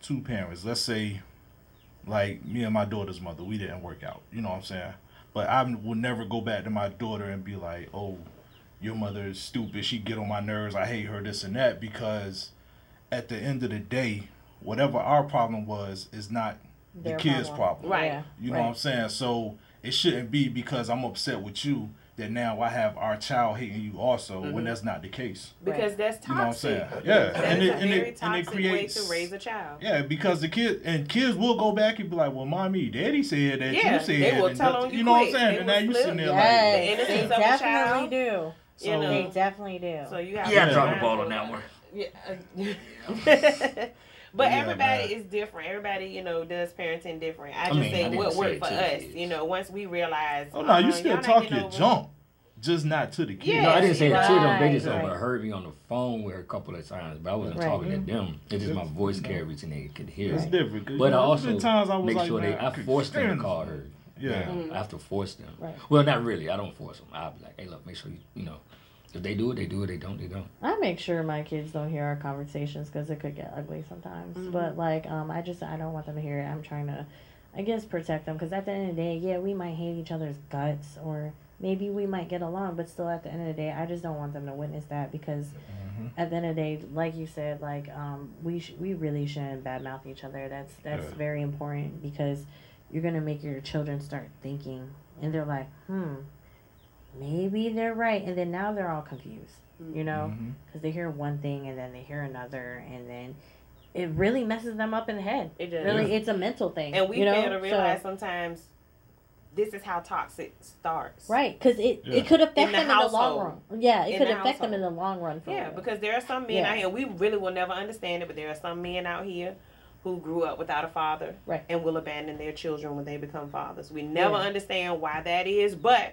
two parents? Let's say, like me and my daughter's mother, we didn't work out. You know what I'm saying? But I will never go back to my daughter and be like, "Oh, your mother is stupid. She get on my nerves. I hate her. This and that." Because at the end of the day, whatever our problem was is not the kid's problem. problem. Right. You know right. what I'm saying? So it shouldn't be because I'm upset with you that now I have our child hating you also when mm-hmm. that's not the case. because that's toxic. You know what I'm saying? Yeah, That and is it and very it and it toxic creates way to raise a child. yeah, because the kid and kids will go back and be like, "Well, mommy, daddy said that Yeah, you said." they will and tell that- on you You know what I'm saying? They And now you flip. sitting there The like, Yes, innocence they of a definitely child. do. You know. They definitely do. So you have Yeah, to I dropped the ball on that one. Yeah. but Yeah, everybody man. is different. Everybody, you know, does parenting different. I I just mean, say didn't what worked for to us. kids. You know, once we realize. "Oh no, you uh, still y'all talk getting your over- jump, just not to the kid." Yeah. No, I didn't say it to them. They just right. overheard me on the phone with her a couple of times, but I wasn't Right. talking to them. It's just my voice carries and they could hear. It's it. different. 'cause, But you I know, there's also been times I was make like, sure they. I forced them to call her. Yeah. I have to force them. Right. Well, not really. I don't force them. I'll be like, hey, look, make sure you, you know, if they do it, they do it. They don't, they don't. I make sure my kids don't hear our conversations because it could get ugly sometimes. Mhm. But like, um, I just I don't want them to hear it. I'm trying to, I guess, protect them because at the end of the day, yeah, we might hate each other's guts or maybe we might get along, but still at the end of the day, I just don't want them to witness that because at the end of the day, like you said, like um, we sh- we really shouldn't badmouth each other. That's that's Yeah. very important because you're gonna make your children start thinking, and they're like, hmm, maybe they're right, and then now they're all confused, you know, Mhm. because they hear one thing and then they hear another, and then it really messes them up in the head. It does. Really, it's a mental thing, And we you know? fail to realize So- sometimes this is how toxic starts. Right, because it, Yeah. it could affect In the them in the long run. Yeah, it In could the affect them in the long run. For Yeah, real. because there are some men Yeah. out here, we really will never understand it, but there are some men out here who grew up without a father Right. and will abandon their children when they become fathers. We never Yeah. understand why that is, but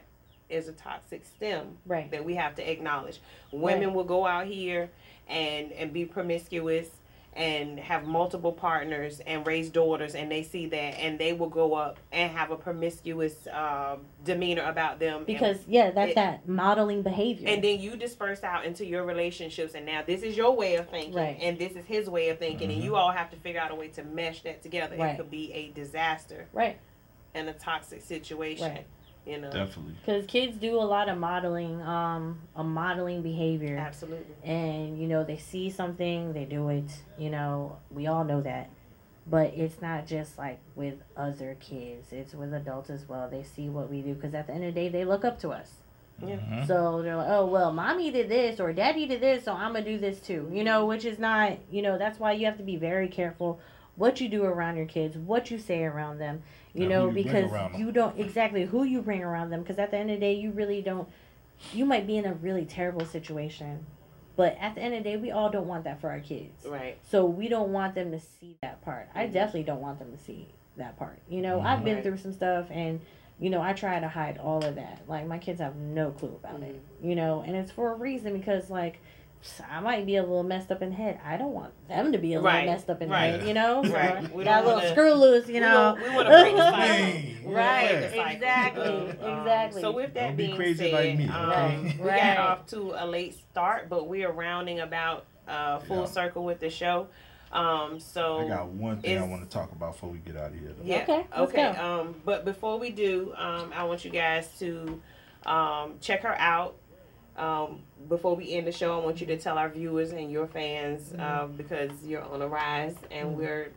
it's a toxic stem right, that we have to acknowledge. Women Right. will go out here and and be promiscuous and have multiple partners and raise daughters and they see that and they will go up and have a promiscuous um, demeanor about them and- because yeah, that's it- that modeling behavior. and then you disperse out into your relationships and now this is your way of thinking Right. and this is his way of thinking and you all have to figure out a way to mesh that together Right. it could be a disaster right, and a toxic situation Right. You know Definitely. because kids do a lot of modeling, um, a modeling behavior. absolutely and you know they see something they do it you know we all know that but it's not just like with other kids it's with adults as well they see what we do because at the end of the day they look up to us Yeah. Mhm. so they're like oh well mommy did this or daddy did this so i'm gonna do this too you know which is not you know that's why you have to be very careful what you do around your kids what you say around them you And know you because you don't exactly who you bring around them because at the end of the day you really don't you might be in a really terrible situation but at the end of the day we all don't want that for our kids. Right. So we don't want them to see that part. I Mhm. definitely don't want them to see that part. You know i've been Right. through some stuff and you know i try to hide all of that. Like my kids have no clue about it. You know and it's for a reason because like I might be a little messed up in the head. I don't want them to be a little Right, messed up in right. the head, you know? So Right. We that don't little wanna- screw loose, you know? we want to break the cycle Hey, We wanna Right, break the cycle. exactly, Um, exactly. so with that Don't be being crazy said like me, um, okay? we Right. got off to a late start but we are rounding about uh, full Yeah. circle with the show um, so I got one thing I want to talk about before we get out of here. Though. Yeah. Okay, Okay. Um, but before we do, um, I want you guys to um, check her out. Um, before we end the show, I want you to tell our viewers and your fans Mm-hmm. uh, because you're on a rise, and we're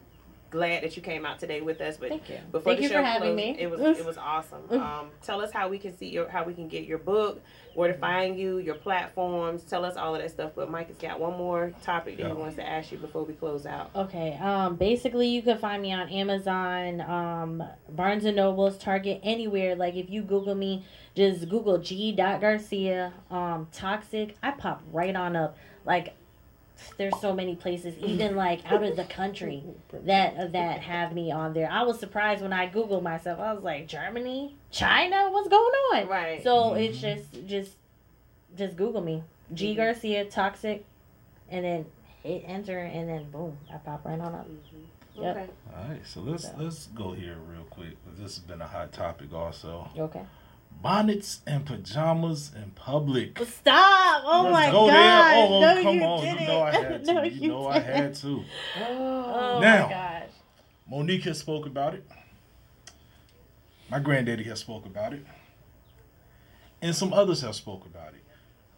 glad that you came out today with us. But Thank you. before Thank the you show for having closed, me. it was it was awesome. Um, tell us how we can see your how we can get your book, where to find you, your platforms. Tell us all of that stuff. But Mike has got one more topic that Yeah. he wants to ask you before we close out. Okay. Um. Basically, you can find me on Amazon, um, Barnes and Nobles, Target, anywhere. Like if you Google me, just Google G. Garcia, um, toxic. I pop right on up. Like there's so many places, even like out of the country, that that have me on there. I was surprised when I Googled myself. I was like, Germany, China, what's going on? Right. So it's just just just Google me, G Mhm. Garcia, toxic, and then hit enter, and then boom, I pop right on up. Mhm. Yep. Okay. All right, so let's So. let's go here real quick. This has been a hot topic also. Okay. Bonnets and pajamas in public. Stop! Oh Let's my go god! there. Oh, no, come you on. didn't. You know I had to. no, you know I had to. Oh Now. my gosh. Monique has spoke about it. My granddaddy has spoke about it, and some others have spoke about it.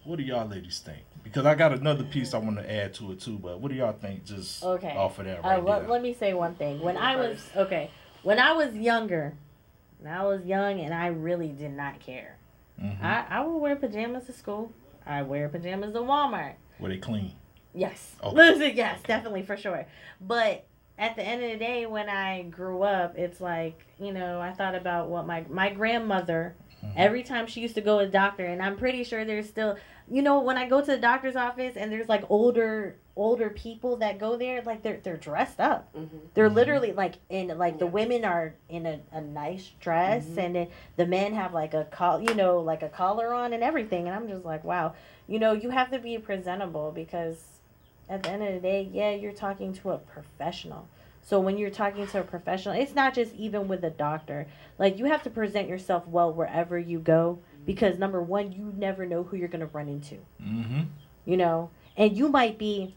What do y'all ladies think? Because I got another piece I want to add to it too. But what do y'all think? Just Okay. off of that Uh, right let, there. let me say one thing. When I was okay, when I was younger, when I was young and I really did not care. Mhm. I I would wear pajamas to school. I wear pajamas to Walmart. Were they clean? Yes. Oh. Listen, yes, definitely for sure. But at the end of the day, when I grew up, it's like you know I thought about what my my grandmother. Mhm. Every time she used to go to the doctor, and I'm pretty sure there's still, you know, when I go to the doctor's office and there's like older older people that go there, like they're they're dressed up. Mm-hmm. They're Mhm. literally like in like the women are in a, a nice dress Mhm. and then the men have like a col you know like a collar on and everything and I'm just like wow you know you have to be presentable because at the end of the day yeah you're talking to a professional so when you're talking to a professional it's not just even with a doctor like you have to present yourself well wherever you go because number one you never know who you're going to run into Mm-hmm. you know and you might be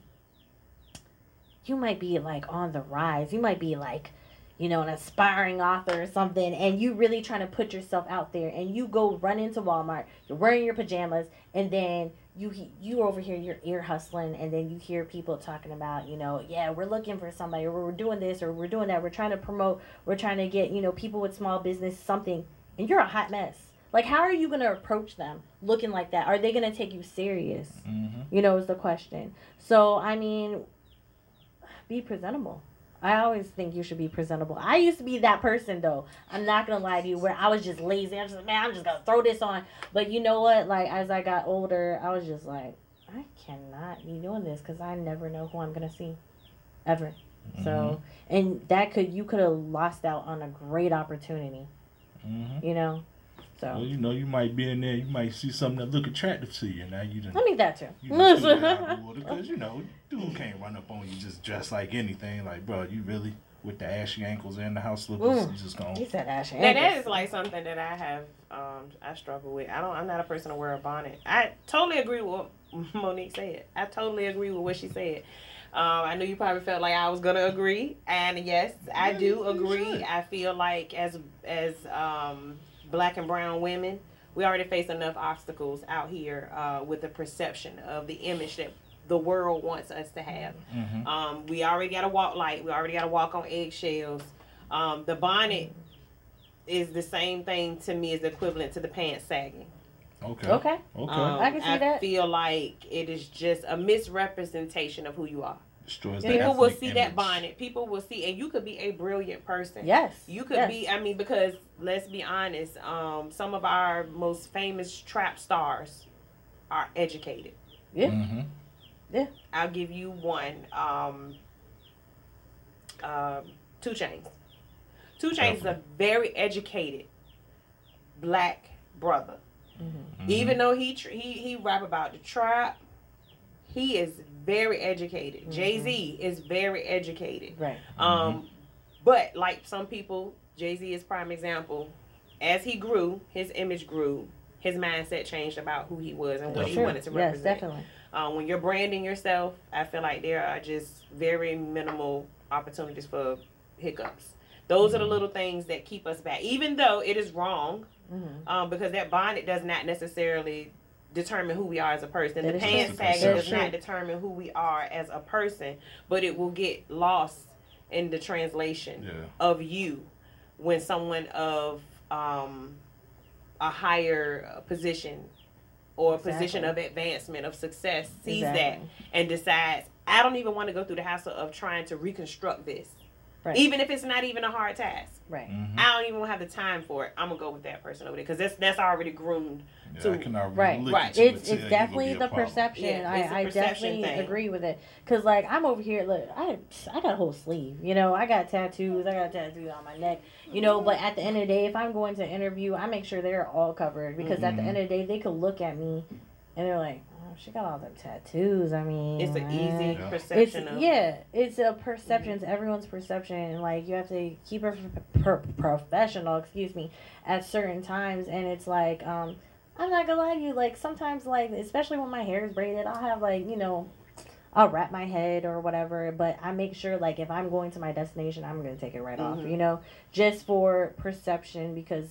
you might be like on the rise. You might be like you know an aspiring author or something and you really trying to put yourself out there and you go run into walmart you're wearing your pajamas and then you you over here you're ear hustling and then you hear people talking about you know yeah we're looking for somebody or we're doing this or we're doing that we're trying to promote we're trying to get you know people with small business something and you're a hot mess. Like how are you going to approach them looking like that? Are they going to take you serious? Mm-hmm. you know is the question. So i mean be presentable. I always think you should be presentable. I used to be that person though. I'm not gonna lie to you where i was just lazy. I'm just like, man i'm just gonna throw this on. But you know what? Like as i got older i was just like i cannot be doing this because i never know who i'm gonna see ever. So and that could you could have lost out on a great opportunity Mm-hmm. you know Well, you know, you might be in there, you might see something that look attractive to you. Now you done, i mean that too you done threw that out the water because you know, dude can't run up on you just dressed like anything. Like, bro, you really with the ashy ankles and the house slippers, Mm. you just gonna. he said ashy Now that Ankles. is like something that I have um I struggle with. I don't I'm not a person to wear a bonnet. I totally agree with what Monique said. I totally agree with what she said. Um, I knew you probably felt like I was gonna agree, and yes, I Yeah, do agree. should. I feel like as as um, black and brown women, we already face enough obstacles out here uh, with the perception of the image that the world wants us to have. Mm-hmm. Um, we already got to walk light. We already got to walk on eggshells. Um, the bonnet is the same thing to me as equivalent to the pants sagging. Okay. okay Okay. Um, I can see that. feel like it is just a misrepresentation of who you are. Destroys the People will ethnic see that bonnet. People will see, and you could be a brilliant person. yes You could yes. be. I mean, because let's be honest. Um, some of our most famous trap stars are educated. Yeah. Mm-hmm. I'll give you one. Um, um, 2 Chainz. 2 Chainz is a very educated black brother. Mm-hmm. Even though he tr- he he rap about the trap, he is very educated. Jay Z is very educated. right Um, but like some people, Jay Z is prime example. As he grew, his image grew. His mindset changed about who he was and what he Sure. wanted to represent. yes represent. definitely Um, when you're branding yourself, I feel like there are just very minimal opportunities for hiccups. Those Mm-hmm. are the little things that keep us back, even though it is wrong, Mhm. um, because that bonnet does not necessarily determine who we are as a person. That the pants true. sagging does true. not determine who we are as a person, but it will get lost in the translation Yeah. of you when someone of um, a higher position or a position of advancement of success sees Exactly. that and decides I don't even want to go through the hassle of trying to reconstruct this, Right. even if it's not even a hard task. right Mm-hmm. I don't even have the time for it. I'm gonna go with that person over there because that's that's already groomed. Yeah, to- I can already Right. look Right. at it's it's definitely gonna be a the perception. Yeah, it's a I, I perception definitely thing. agree with it. Cause like I'm over here, look, I I got a whole sleeve. You know, I got tattoos. I got tattoos on my neck. You know, but at the end of the day, if I'm going to interview, I make sure they're all covered because at the Mhm. end of the day, they could look at me and they're like, she got all them tattoos. I mean, It's an easy Yeah. It's perception of yeah, it's a perception. It's everyone's perception. Like you have to keep her pro- professional. Excuse me, at certain times, and it's like um, I'm not gonna lie to you. Like sometimes, like especially when my hair is braided, I'll have like you know, I'll wrap my head or whatever, but I make sure like if I'm going to my destination, I'm gonna take it right off, Mhm. you know, just for perception because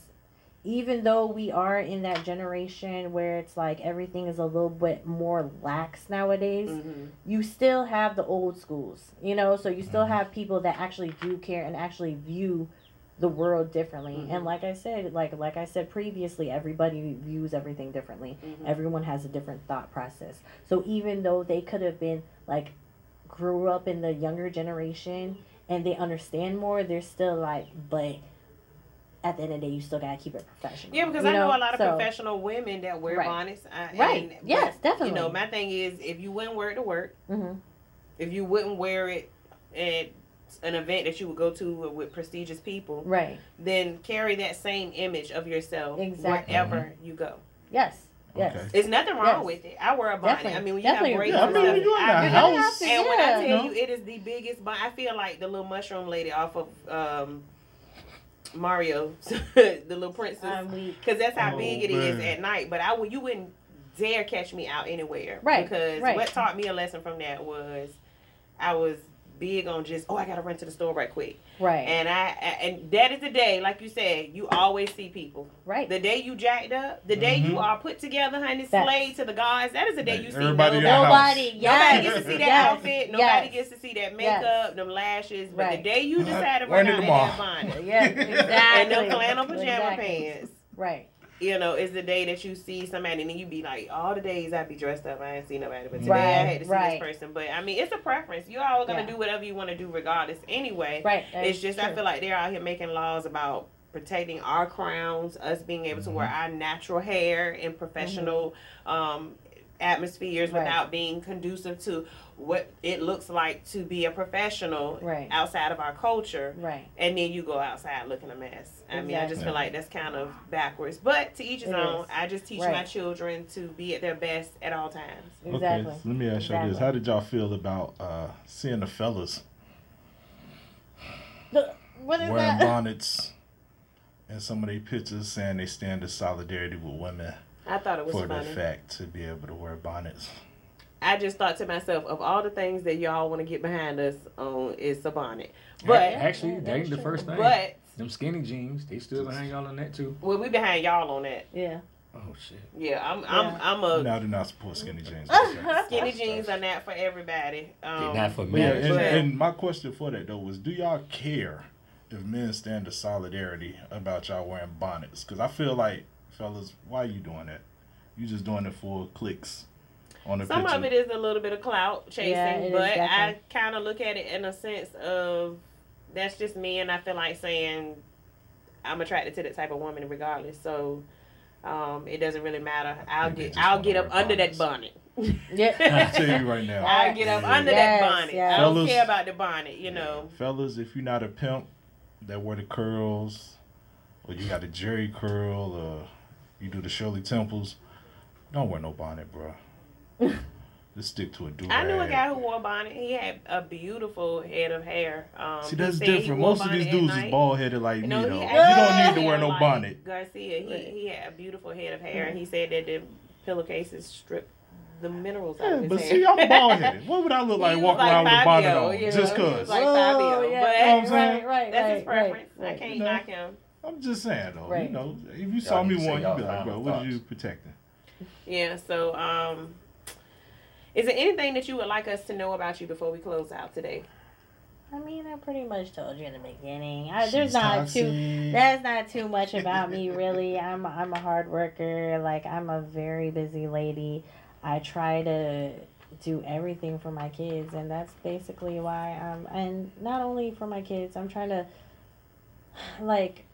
even though we are in that generation where it's like everything is a little bit more lax nowadays, Mhm. you still have the old schools, you know, so you still Mhm. have people that actually do care and actually view the world differently. Mhm. And like I said, like like I said previously, everybody views everything differently. Mhm. Everyone has a different thought process. So even though they could have been like grew up in the younger generation and they understand more, they're still like, but at the end of the day, you still gotta keep it professional. Yeah, because I know, a lot of So- professional women that wear Right. bonnets. I, Right. and- but, yes, definitely. You know, my thing is, if you wouldn't wear it to work, hmm if you wouldn't wear it at an event that you would go to with prestigious people, Right. then carry that same image of yourself Exactly. wherever you go. Yes. Yes. Okay. There's nothing wrong Yes. with it. I wear a bonnet. Definitely. I mean, when you Definitely. have breaks Yeah, I and mean, stuff, when you're in I the really- house, And when I tell you, it is the biggest. Bon- I feel like the little mushroom lady off of um, Mario, the little princess, because that's how Oh, big it is man. at night. But I would, you wouldn't dare catch me out anywhere, Right, Because right. what taught me a lesson from that was I was big on just oh I gotta run to the store right quick, Right. and I and that is the day, like you said, you always see people. right. The day you jacked up, the day you Mhm. are put together, honey, Facts. slayed to the gods, that is the day you see everybody nobody. the. Nobody. Nobody Yes. gets to see that yes. outfit. Nobody yes. gets to see that Yes. makeup, them lashes. But Right. the day you decide to Wearing run it out in that tomorrow. bonnet Yes. Exactly. and them flannel pajama Exactly. pants, Right. You know, it's the day that you see somebody and you be like, all the days I be dressed up, I ain't seen nobody, but today I Right, had to see right. this person. But I mean, it's a preference. You all gonna Yeah. do whatever you want to do regardless anyway. Right. It's just I feel like they're out here making laws about protecting our crowns, us being able to wear Mm-hmm. our natural hair in professional um, atmospheres Right. without being conducive to what it looks like to be a professional Right. outside of our culture. Right. And then you go outside looking a mess. I mean, I just feel like that's kind of backwards. But to each his It own. is. I just teach Right. my children to be at their best at all times. Exactly. Okay, so let me ask y'all this: How did y'all feel about uh, seeing the fellas Look, What is wearing that? bonnets and some of their pictures saying they stand in solidarity with women I thought it was for the fact to be able to wear bonnets? I just thought to myself, of all the things that y'all want to get behind us on, is a bonnet. But actually, Yeah, that ain't the first thing. but Them skinny jeans, they still behind y'all on that too. well, we behind y'all on that. Yeah. Oh shit. Yeah, I'm Yeah. I'm I'm a Now do not support skinny jeans. skinny jeans are not for everybody. Um, not for But me. yeah, and, and my question for that though was, do y'all care if men stand in solidarity about y'all wearing bonnets? Because I feel like, fellas, why are you doing that? You just doing it for clicks on the Some picture. of it is a little bit of clout chasing, Yeah, but I kind of look at it in a sense of that's just me, and I feel like saying I'm attracted to that type of woman regardless. So um, it doesn't really matter. I'll get I'll get up wear under that bonnets. bonnet. I Yeah. tell you right now, I'll get up Yeah. under Yes, that bonnet. yes. I don't Fellas- care about the bonnet, you know. fellas, if you're not a pimp that wear the curls, or you got a Jheri curl, or you do the Shirley Temples, don't wear no bonnet, bro. Just stick to a do I knew a guy who wore a bonnet. He had a beautiful head of hair. Um, See, that's different. Most of these dudes is bald headed like You me, know, though. You don't need to wear no like bonnet. Garcia, he, he had a beautiful head of hair, and he said that the pillowcases strip the minerals out Yeah, of his but hair. see, I'm bald headed. What would I look like walking like around with a bonnet on? you know, Just cause. like Whoa, Fabio, yeah, but You know what I'm saying? right, right, that's right, his preference. right, I can't You know? knock him. I'm just saying though. Right. You know, if you saw Y'all me one, you'd be like, bro, what are you protecting? Yeah. So, um, is there anything that you would like us to know about you before we close out today? I mean, I pretty much told you in the beginning. I, there's not toxic. too. That's not too much about me, really. I'm I'm a hard worker. Like I'm a very busy lady. I try to do everything for my kids, and that's basically why I'm. And not only for my kids, I'm trying to like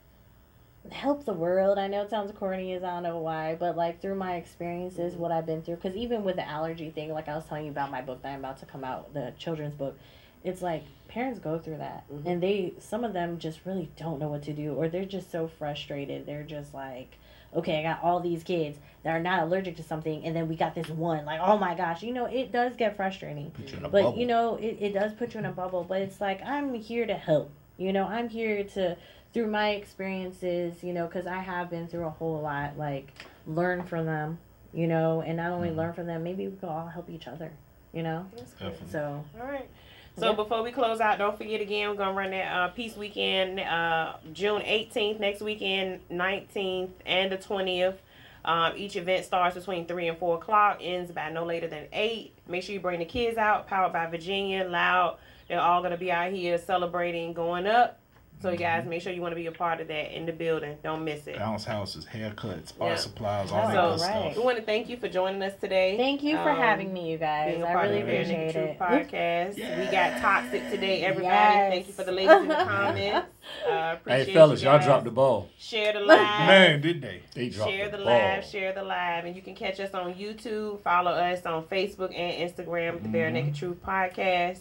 help the world. I know it sounds corny as I don't know why, but like through my experiences, what I've been through. Because even with the allergy thing, like I was telling you about my book that I'm about to come out, the children's book, it's like parents go through that, Mhm. and they some of them just really don't know what to do, or they're just so frustrated. They're just like. Okay, I got all these kids that are not allergic to something, and then we got this one. Like, oh my gosh, you know, it does get frustrating. You But bubble. you know, it, it does put you in a bubble. But it's like I'm here to help. You know, I'm here to through my experiences. You know, because I have been through a whole lot. Like learn from them. You know, and not only Mhm. learn from them, maybe we can all help each other. You know, That's good. So All right. So Yeah. before we close out, don't forget again, we're gonna run that uh, Peace Weekend, uh, June 18th, next weekend, 19th, and the 20th. Um, each event starts between three and four o'clock, ends by no later than eight. Make sure you bring the kids out. Powered by Virginia, loud. They're all gonna be out here celebrating, going up. So you guys make sure you want to be a part of that in the building. Don't miss it. Bounce houses, haircuts, art Yeah. supplies, all that So, good right. We want to thank you for joining us today. thank you for Um, having me, you guys. being a I part really of the Bare Naked appreciate Truth it. podcast. We got toxic today, everybody. Yes. Thank you for the ladies in the comments. Uh, appreciate Hey fellas, you y'all dropped the ball. Share the live. Man, did they? They dropped Share the, the ball. live, share the live, and you can catch us on YouTube. Follow us on Facebook and Instagram the Bare Mhm. Naked Truth Podcast.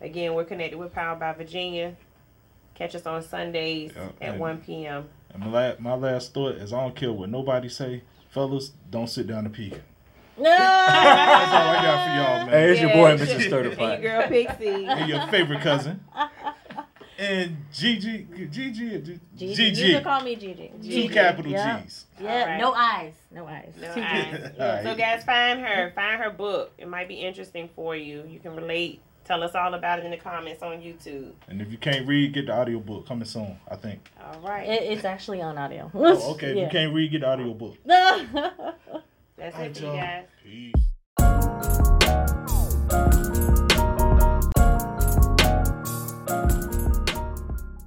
Again, we're connected with Power by Virginia. Catch us on Sundays Yeah, at and- 1 p.m. And my, la- my last thought is I don't care what nobody say. Fellas, don't sit down and peek. No. That's all I got for y'all, man. Hey, it's your boy, Mr. should- Sturdy And your girl Pixie. and your favorite cousin. And Gigi, Gigi, Gigi. Gigi. You can call me Gigi. Two capital Yeah. G's. Yeah, Alright. no eyes. No eyes. No eyes. G's. Alright. So guys, find her. Find her book. It might be interesting for you. You can relate. Tell us all about it in the comments on YouTube. And if you can't read, get the audio book coming soon, I think. All right. It, it's actually on audio. oh, okay. If you can't read, get the audio book. That's it, you guys. Peace.